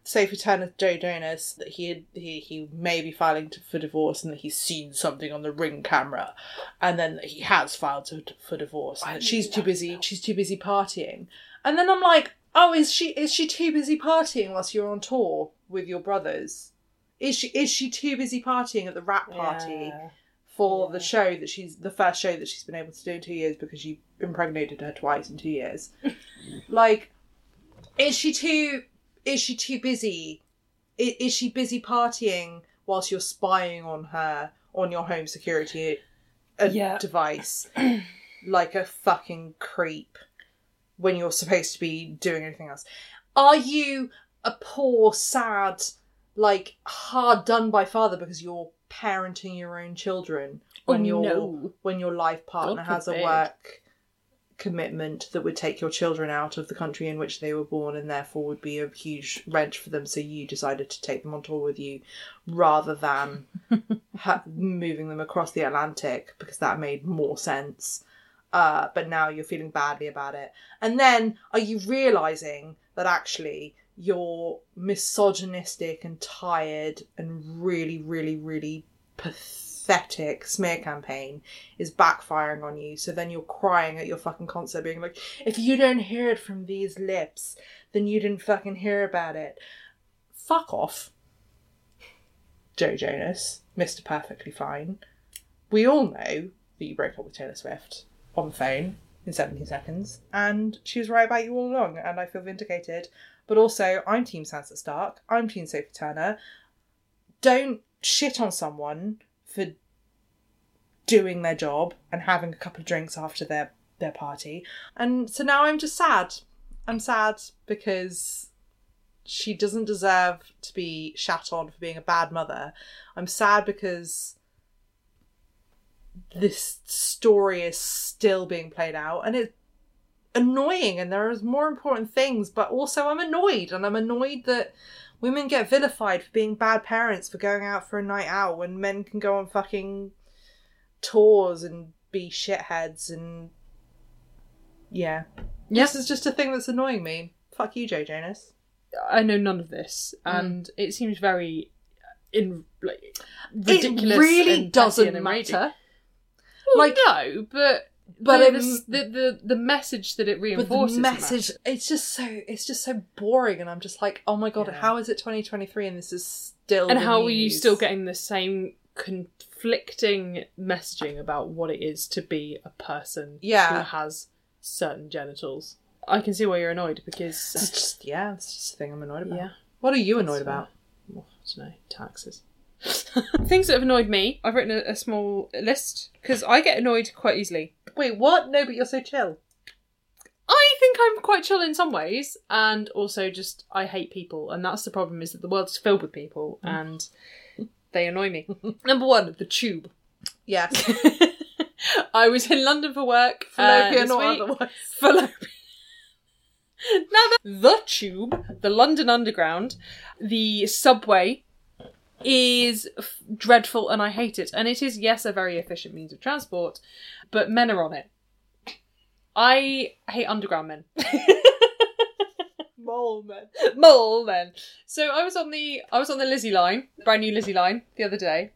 Sophie Turner, Joe Jonas, that he had, he he may be filing to, for divorce, and that he's seen something on the ring camera, and then that he has filed to, for divorce. And that she's too busy. She's too busy partying. And then I'm like, Oh, is she is she too busy partying whilst you're on tour with your brothers? Is she is she too busy partying at the wrap party Yeah. for Yeah. the show that she's the first show that she's been able to do in two years because you impregnated her twice in two years? like, is she too is she too busy? Is, is she busy partying whilst you're spying on her on your home security uh, Yeah. device like a fucking creep when you're supposed to be doing anything else? Are you a poor, sad, like hard done by father because you're parenting your own children when Oh, your no. when your life partner God has a work commitment that would take your children out of the country in which they were born and therefore would be a huge wrench for them so you decided to take them on tour with you rather than ha- moving them across the atlantic because that made more sense. Uh, but now you're feeling badly about it. And then are you realizing that actually you're misogynistic and tired and really really really pathetic smear campaign is backfiring on you. So then you're crying at your fucking concert, being like, if you don't hear it from these lips, then you didn't fucking hear about it. Fuck off. Joe Jonas, Mr. Perfectly Fine. We all know that you broke up with Taylor Swift on the phone in 17 seconds, and she was right about you all along, and I feel vindicated. But also, I'm Team Sansa Stark, I'm Team Sophie Turner. Don't shit on someone for doing their job and having a couple of drinks after their their party. And so now I'm just sad. I'm sad because she doesn't deserve to be shat on for being a bad mother. I'm sad because this story is still being played out and it's annoying and there is more important things, but also I'm annoyed and I'm annoyed that women get vilified for being bad parents for going out for a night out when men can go on fucking tours and be shitheads and yeah. This is just a thing that's annoying me. Fuck you, Joe Jonas. I know none of this, and it seems very uh, in like ridiculous. it really doesn't matter. Well, Like- no, but But the, the, the the the message that it But reinforces the message, it's just so, it's just so boring, and I'm just like, oh my god, Yeah. how is it 2023 and this is still? and the how are you still getting the same conflicting messaging about what it is to be a person Yeah. who has certain genitals? I can see why you're annoyed because It's just, yeah, it's just a thing I'm annoyed about. yeah, What are you annoyed That's about? I don't know taxes. Things that have annoyed me. I've written a, a small list because I get annoyed quite easily. Wait, what? No, but you're so chill. I think I'm quite chill in some ways, and also just I hate people, and that's the problem is that the world's filled with people, and they annoy me. Number one, the tube. Yes. I was in London for work. uh, Fallopian this or week. otherwise. Fallopian. now the, the tube, the London Underground, the subway is f- dreadful and I hate it. And it is, yes, a very efficient means of transport, but men are on it. I hate underground men. Mole men. Mole men. So I was on the I was on the Lizzie line, brand new Lizzie line, the other day.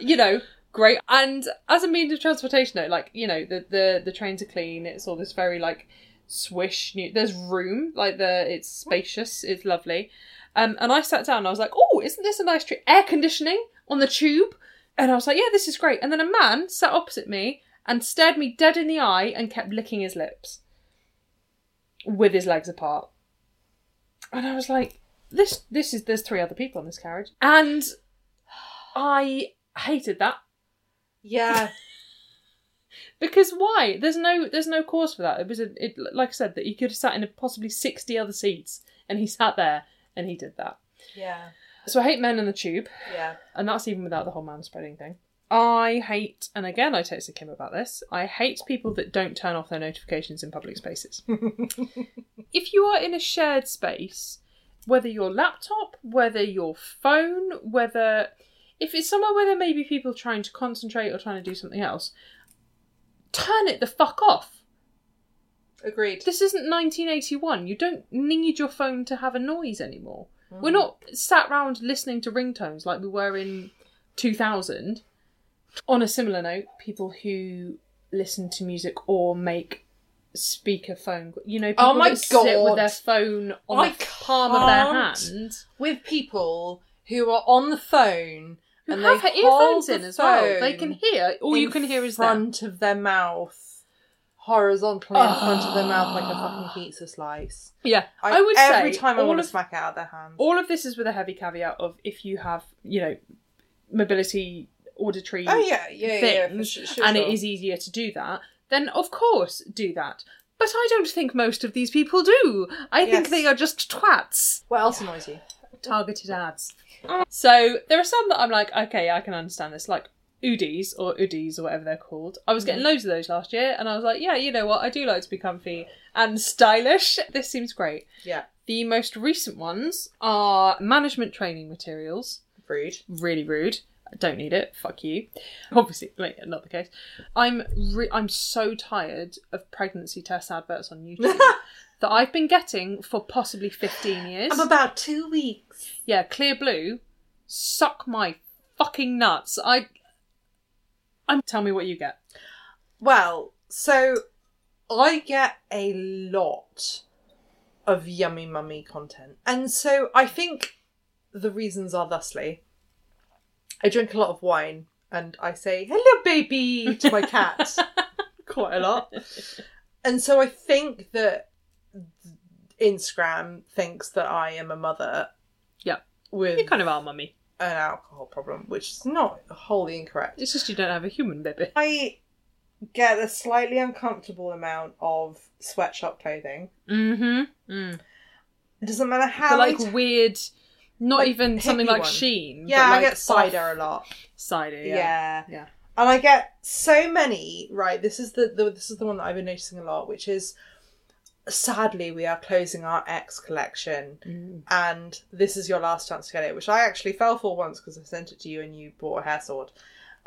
You know, great. And as a means of transportation, though, like you know, the the the trains are clean. It's all this very like swish. New, there's room, like the it's spacious. It's lovely. Um, and I sat down. and I was like, oh, isn't this a nice trip? Air conditioning on the tube. And I was like, yeah, this is great. And then a man sat opposite me and stared me dead in the eye and kept licking his lips with his legs apart. And I was like, this this is there's three other people in this carriage. And I hated that. Yeah. Because why? There's no there's no cause for that. It was a it like I said that he could have sat in a possibly sixty other seats and he sat there and he did that. Yeah. So I hate men in the tube, Yeah. and that's even without the whole man spreading thing. I hate, and again I texted Kim about this. I hate people that don't turn off their notifications in public spaces. if you are in a shared space, whether your laptop, whether your phone, whether if it's somewhere where there may be people trying to concentrate or trying to do something else, turn it the fuck off. Agreed. This isn't 1981. You don't need your phone to have a noise anymore. We're mm. not sat round listening to ringtones like we were in 2000. On a similar note, people who listen to music or make speakerphone. You know, oh people Oh my that sit with their phone on I the palm of their hand. With people who are on the phone and have they their earphones in as well. They can hear. All you can hear is them. front of their mouth, horizontally in front of their mouth like a ah. fucking pizza slice. Yeah, I, would every say time I want to of smack it out of their hands. all of this is with a heavy caveat of if you have, you know, mobility auditory oh yeah, yeah, yeah, for sure, sure, and it sure. is easier to do that, then of course do that. But I don't think most of these people do. I think Yes. they are just twats. What else annoys you? Targeted ads. So there are some that I'm like, okay, I can understand this, like Oodies or Oodies or whatever they're called. I was Mm. getting loads of those last year, and I was like, yeah, you know what? I do like to be comfy and stylish. This seems great. Yeah, The most recent ones are management training materials. rude. Really rude. I don't need it. Fuck you. Obviously, like, not the case. I'm re- I'm so tired of pregnancy test adverts on YouTube that I've been getting for possibly 15 years. I'm about two weeks. yeah, Clearblue, suck my fucking nuts. I. I'm. Tell me what you get. Well, so I get a lot of yummy mummy content. And so I think the reasons are thusly. I drink a lot of wine and I say, hello, baby, to my cat quite a lot. And so I think that Instagram thinks that I am a mother Yeah, with you kind of are, mummy. An alcohol problem, which is not wholly incorrect. It's just you don't have a human baby. I get a slightly uncomfortable amount of sweatshop clothing. Mm-hmm. Mm. It doesn't matter how But like I- weird, not Like even something like one. Shein. yeah, but I like get cider off- a lot. Cider, Yeah. yeah. Yeah. and I get so many. Right, this is the, the this is the one that I've been noticing a lot, which is sadly we are closing our X collection, Mm. and this is your last chance to get it, which I actually fell for once because I sent it to you and you bought a hair sword.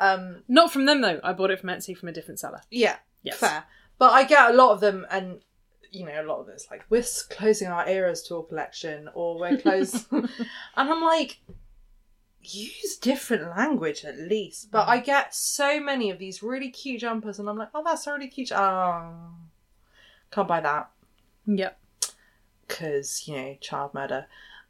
Um, Not from them though. I bought it from Etsy from a different seller. yeah, Yes. fair. But I get a lot of them, and you know, a lot of it's like we're closing our eras tour collection, or we're close, and I'm like, use different language at least. But I get so many of these really cute jumpers, and I'm like, oh, that's a really cute. Oh, can't buy that Yep. because you know, child murder.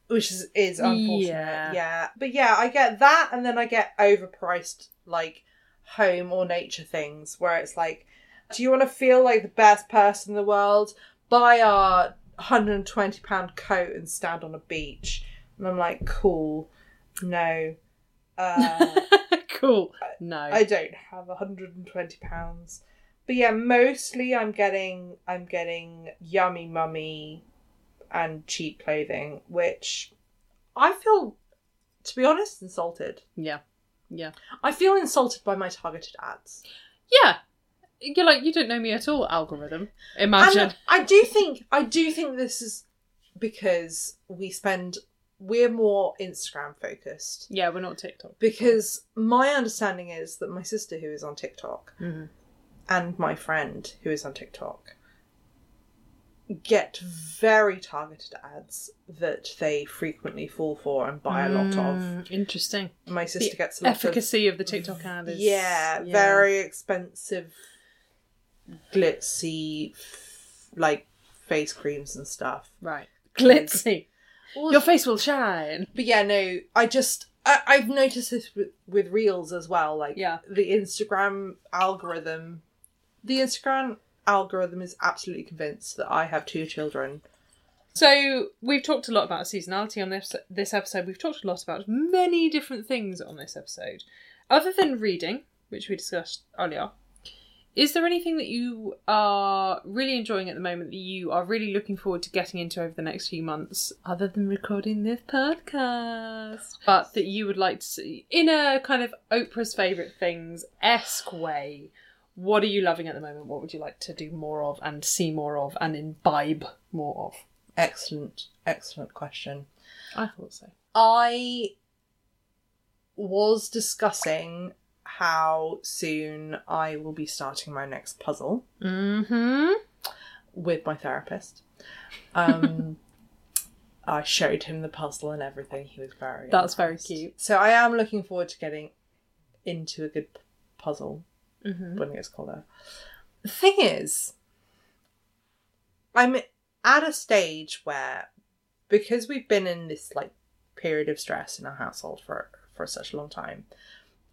Which is, is unfortunate. Yeah. yeah. But yeah, I get that and then I get overpriced like home or nature things where it's like, do you want to feel like the best person in the world? Buy our £120 coat and stand on a beach. And I'm like, cool. No. Uh, cool. No. I don't have £120. But yeah, mostly I'm getting I'm getting yummy mummy and cheap clothing, which I feel to be honest, insulted. yeah. Yeah. I feel insulted by my targeted ads. Yeah. You're like, you don't know me at all, algorithm. Imagine. And I do think I do think this is because we spend we're more Instagram focused. yeah, we're not TikTok. Because my understanding is that my sister who is on TikTok Mhm. And my friend who is on TikTok get very targeted ads that they frequently fall for and buy a lot of. Mm, Interesting. My sister The gets a lot efficacy of the TikTok ad is yeah, yeah. very expensive, glitzy, f- like face creams and stuff. right. Glitzy. Your face will shine. But yeah, no, I just I, I've noticed this with, with reels as well. Like Yeah. the Instagram algorithm, the Instagram algorithm is absolutely convinced that I have two children. So we've talked a lot about seasonality on this this episode. We've talked a lot about many different things on this episode. Other than reading, which we discussed earlier, is there anything that you are really enjoying at the moment that you are really looking forward to getting into over the next few months, other than recording this podcast? But that you would like to see in a kind of Oprah's favourite things esque way. What are you loving at the moment? What would you like to do more of and see more of and imbibe more of? Excellent, excellent question. I thought so. I was discussing how soon I will be starting my next puzzle Mm-hmm. with my therapist. Um, I showed him the puzzle and everything. He was very. That's very cute. So I am looking forward to getting into a good puzzle Mm-hmm. when it gets colder. The thing is, I'm at a stage where because we've been in this like period of stress in our household for for such a long time,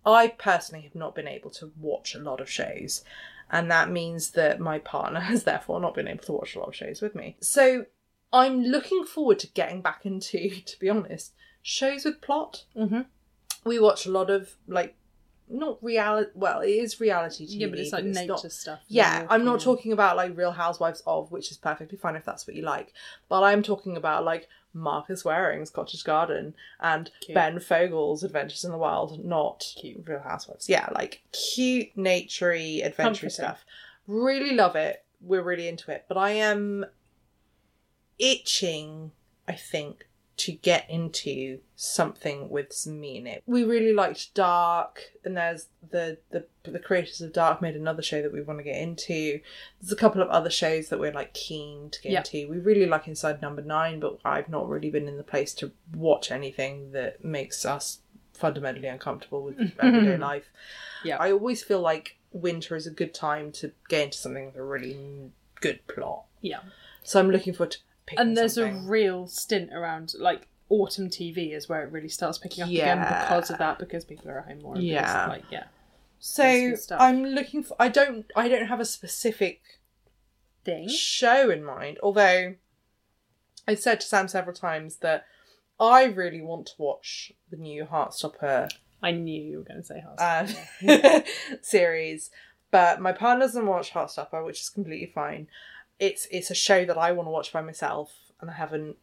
I personally have not been able to watch a lot of shows. And that means that my partner has therefore not been able to watch a lot of shows with me. So I'm looking forward to getting back into, to be honest, shows with plot. Mhm. We watch a lot of like not reality. Well, it is reality TV. yeah, but it's like nature not- stuff. yeah, I'm not talking about like Real Housewives of, which is perfectly fine if that's what you like. But I'm talking about like Marcus Wareing's Cottage Garden and Cute. Ben Fogle's Adventures in the Wild, not Cute. Real Housewives. Yeah, like cute, naturey, adventure stuff. Really love it. We're really into it. But I am itching, I think, to get into something with some meaning. We really liked Dark, and there's the the the creators of Dark made another show that we want to get into. There's a couple of other shows that we're like keen to get Yeah. into. We really like Inside Number Nine, but I've not really been in the place to watch anything that makes us fundamentally uncomfortable with everyday life. Yeah. I always feel like winter is a good time to get into something with a really good plot. Yeah. So I'm looking forward to and there's a real stint around like autumn TV is where it really starts picking up again because of that because people are at home more. Yeah. like yeah, So That's good stuff. I'm looking for. I don't. I don't have a specific thing. show in mind. Although I said to Sam several times that I really want to watch the new Heartstopper I knew you were going to say Heartstopper uh, series, but my partner doesn't watch Heartstopper, which is completely fine. It's it's a show that I want to watch by myself, and I haven't.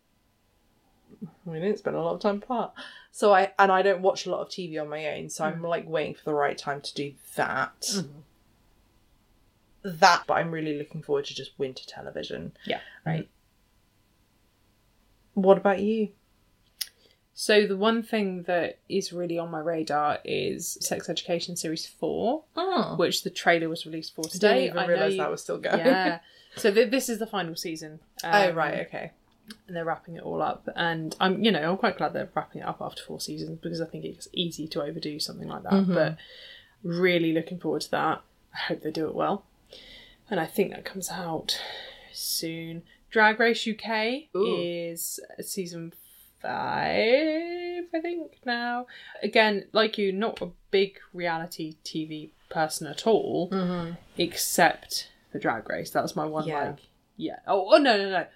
We didn't spend a lot of time apart, so I and I don't watch a lot of TV on my own, so I'm mm. like waiting for the right time to do that. Mhm. That, but I'm really looking forward to just winter television. yeah, um, right. What about you? So the one thing that is really on my radar is Sex Education Series Four, Oh, which the trailer was released for today. I didn't even know realise you- that was still going. yeah. So th- this is the final season. oh Um, right, okay. and they're wrapping it all up. And I'm, you know, I'm quite glad they're wrapping it up after four seasons because I think it's easy to overdo something like that. Mhm. But really looking forward to that. I hope they do it well. And I think that comes out soon. Drag Race UK Ooh. is season five, I think now. Again, like you, not a big reality TV person at all, Mm-hmm. except for Drag Race. That was my one Yeah. like yeah. Oh, oh no no no.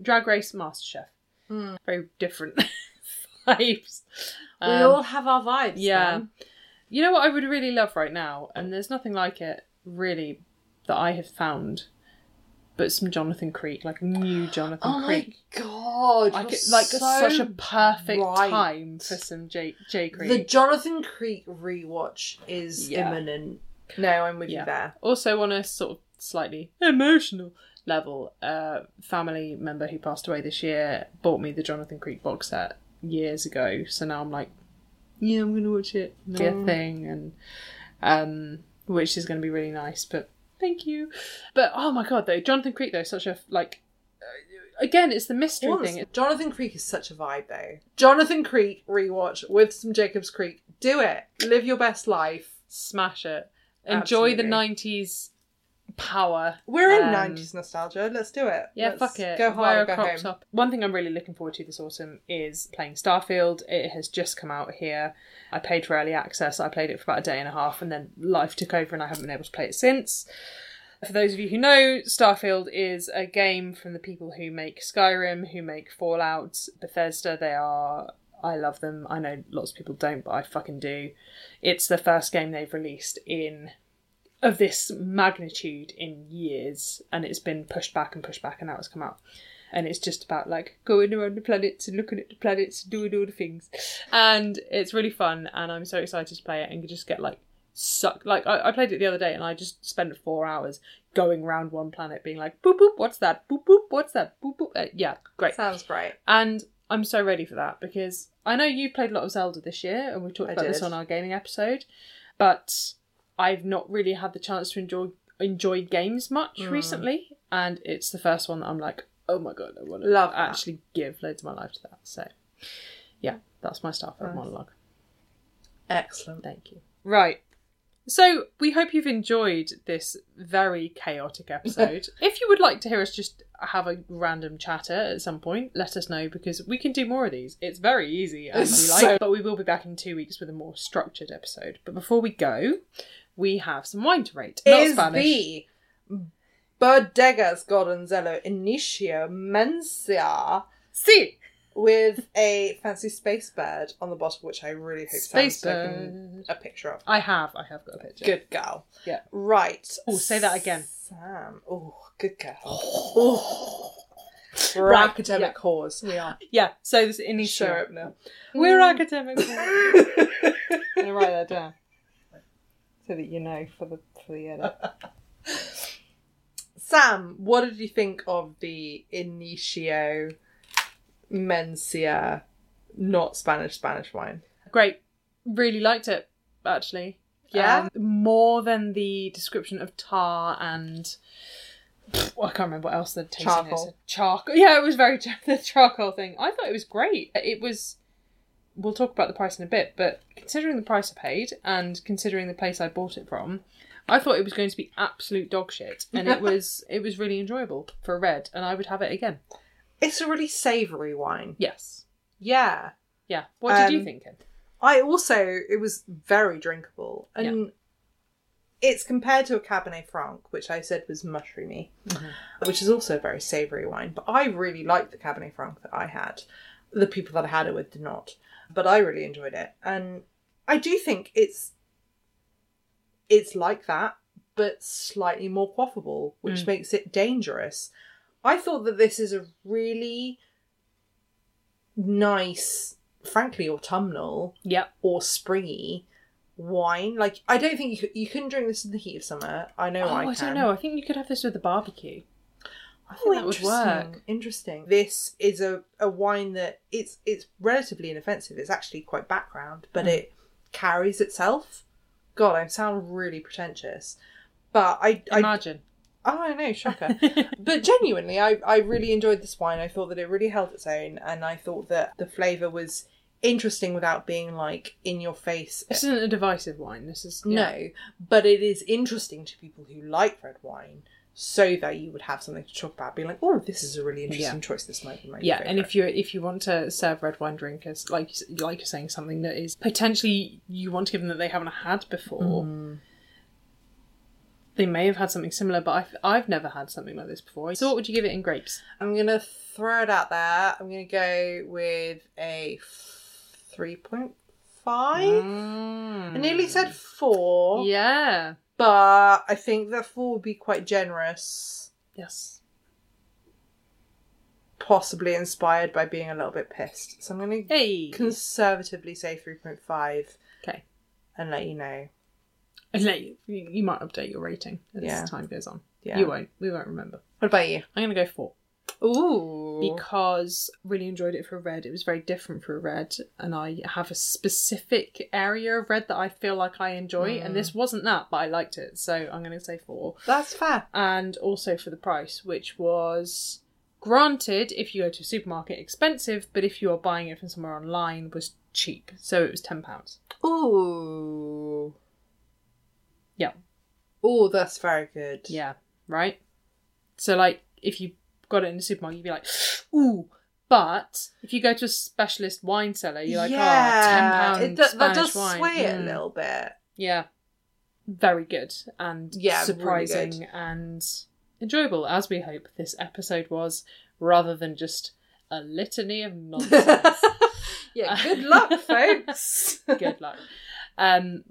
Drag Race MasterChef. Mm. Very different vibes. we Um, all have our vibes. yeah. man. You know what I would really love right now, and there's nothing like it really that I have found, but some Jonathan Creek, like new Jonathan Creek. Oh my god! Like, so such a perfect right. time for some J J Creek. The Jonathan Creek rewatch is Yeah. imminent. No, I'm with Yeah. you there. Also, on a sort of slightly emotional level, a family member who passed away this year bought me the Jonathan Creek box set years ago. So now I'm like, yeah, I'm going to watch it. It'll Be a thing, and um, which is going to be really nice. But thank you. But oh my god, though, Jonathan Creek though, such a like. uh, Again, it's the mystery Once- thing. Jonathan Creek is such a vibe, though. Jonathan Creek rewatch with some Jacob's Creek. Do it. Live your best life. Smash it. Enjoy the '90s power. We're in Um, 90s nostalgia. Let's do it. Yeah, Let's fuck it. Go Wear hard a go crop home. top. One thing I'm really looking forward to this autumn is playing Starfield. It has just come out here. I paid for early access. I played it for about a day and a half, and then life took over, and I haven't been able to play it since. For those of you who know, Starfield is a game from the people who make Skyrim, who make Fallout, Bethesda. They are. I love them. I know lots of people don't, but I fucking do. It's the first game they've released in of this magnitude in years, and it's been pushed back and pushed back, and now it's come out. And it's just about like going around the planets and looking at the planets and doing all the things, and it's really fun. And I'm so excited to play it and just get like sucked. Like I, I played it the other day, and I just spent four hours going around one planet, being like boop boop, what's that? Boop boop, what's that? Boop boop. Uh, yeah, great. Sounds great. And I'm so ready for that because I know you played a lot of Zelda this year, and we talked I about this on our gaming episode, but I've not really had the chance to enjoy enjoy games much Mm. recently, and it's the first one that I'm like, oh my god, I want to Love that. actually give loads of my life to that. So, yeah, that's my Starfield Nice. monologue. Excellent. Thank you. Right. So we hope you've enjoyed this very chaotic episode. if you would like to hear us just have a random chatter at some point, let us know because we can do more of these. It's very easy and we like but we will be back in two weeks with a more structured episode. But before we go, we have some wine to rate. Not is Spanish. the Bodegas Gorgonzello Inicio Mencia See with a fancy space bird on the bottle, which I really hope Space Sam's taken bird. a picture of. I have, I have got a picture. Good girl. Yeah. Right. Oh, say that again. Sam. Oh, good girl. Oh. We're Right, academic yeah. whores. We are. Yeah, so this initial. Show up now. We're academics. I'm gonna write that down so that you know for the for the edit. Sam, what did you think of the Inicio Mencia not Spanish Spanish wine? Great, really liked it actually. Yeah? Um, more than the description of tar and I can't remember what else the tasting Charcoal. is. Charcoal. Yeah, it was very the charcoal thing. I thought it was great. It was. We'll talk about the price in a bit, but considering the price I paid and considering the place I bought it from, I thought it was going to be absolute dog shit, and it was. It was really enjoyable for a red, and I would have it again. It's a really savoury wine. Yes. Yeah. Yeah. What did you Um, think? Ken? I also it was very drinkable. And it's compared to a Cabernet Franc, which I said was mushroomy, which is also a very savoury wine. But I really liked the Cabernet Franc that I had. The people that I had it with did not. But I really enjoyed it. And I do think it's it's like that, but slightly more quaffable, which Mm. makes it dangerous. I thought that this is a really nice, frankly autumnal Yep. or springy wine. Like I don't think you could, you couldn't drink this in the heat of summer. I know Oh, I I, can. don't know. I think you could have this with a barbecue. I think Oh, that would work. Interesting. This is a, a wine that it's it's relatively inoffensive. It's actually quite background, but Mm. it carries itself. God, I sound really pretentious, but I I Imagine. oh I know shocker. but genuinely, I I really enjoyed this wine. I thought that it really held its own, and I thought that the flavour was interesting without being like in your face this isn't a divisive wine. This is yeah. No, but it is interesting to people who like red wine, so that you would have something to talk about. Being like, oh, this is a really interesting Yeah. choice. This might be my Yeah, favourite. and if you if you want to serve red wine drinkers, like like you're saying, something that is potentially you want to give them that they haven't had before, Mm. they may have had something similar, but I've I've never had something like this before. So what would you give it in grapes? I'm gonna throw it out there. I'm gonna go with a three point five. I nearly said four, Mm. Yeah. But I think that four would be quite generous. Yes. Possibly inspired by being a little bit pissed. So I'm gonna Hey. conservatively say three point five Okay. and let you know. And let you, you might update your rating as Yeah. time goes on. Yeah. You won't. We won't remember. What about you? I'm gonna go four. Ooh. because really enjoyed it for red. It was very different for a red, and I have a specific area of red that I feel like I enjoy, and mm. this wasn't that, but I liked it, so I'm going to say four. That's fair. And also for the price, which was granted if you go to a supermarket expensive, but if you are buying it from somewhere online was cheap, so it was ten pounds. Ooh. Yeah, Oh, that's very good. yeah, right. So like if you got it in the supermarket, you'd be like, ooh. But if you go to a specialist wine cellar, you're like, oh, ten pound It do- that Spanish does wine. sway it a Mm. little bit. Yeah. Very good and Yeah, really surprising good. and enjoyable, as we hope this episode was, rather than just a litany of nonsense. yeah, good luck, folks. good luck. Um,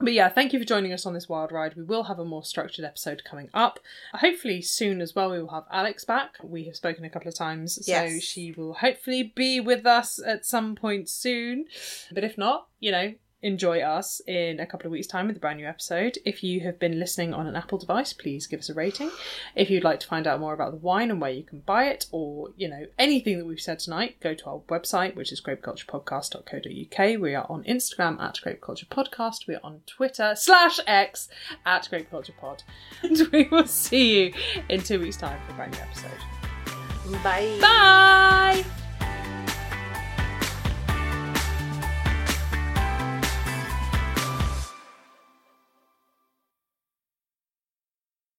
but yeah, thank you for joining us on this wild ride. We will have a more structured episode coming up. Hopefully soon as well. We will have Alex back. We have spoken a couple of times, so Yes. she will hopefully be with us at some point soon. But if not, you know, enjoy us in a couple of weeks' time with a brand new episode. If you have been listening on an Apple device, please give us a rating. If you'd like to find out more about the wine and where you can buy it, or you know anything that we've said tonight, go to our website, which is grapeculturepodcast.co.uk. We are on Instagram at grapeculturepodcast. We are on Twitter slash X at grapeculturepod, and we will see you in two weeks' time for a brand new episode. Bye. Bye.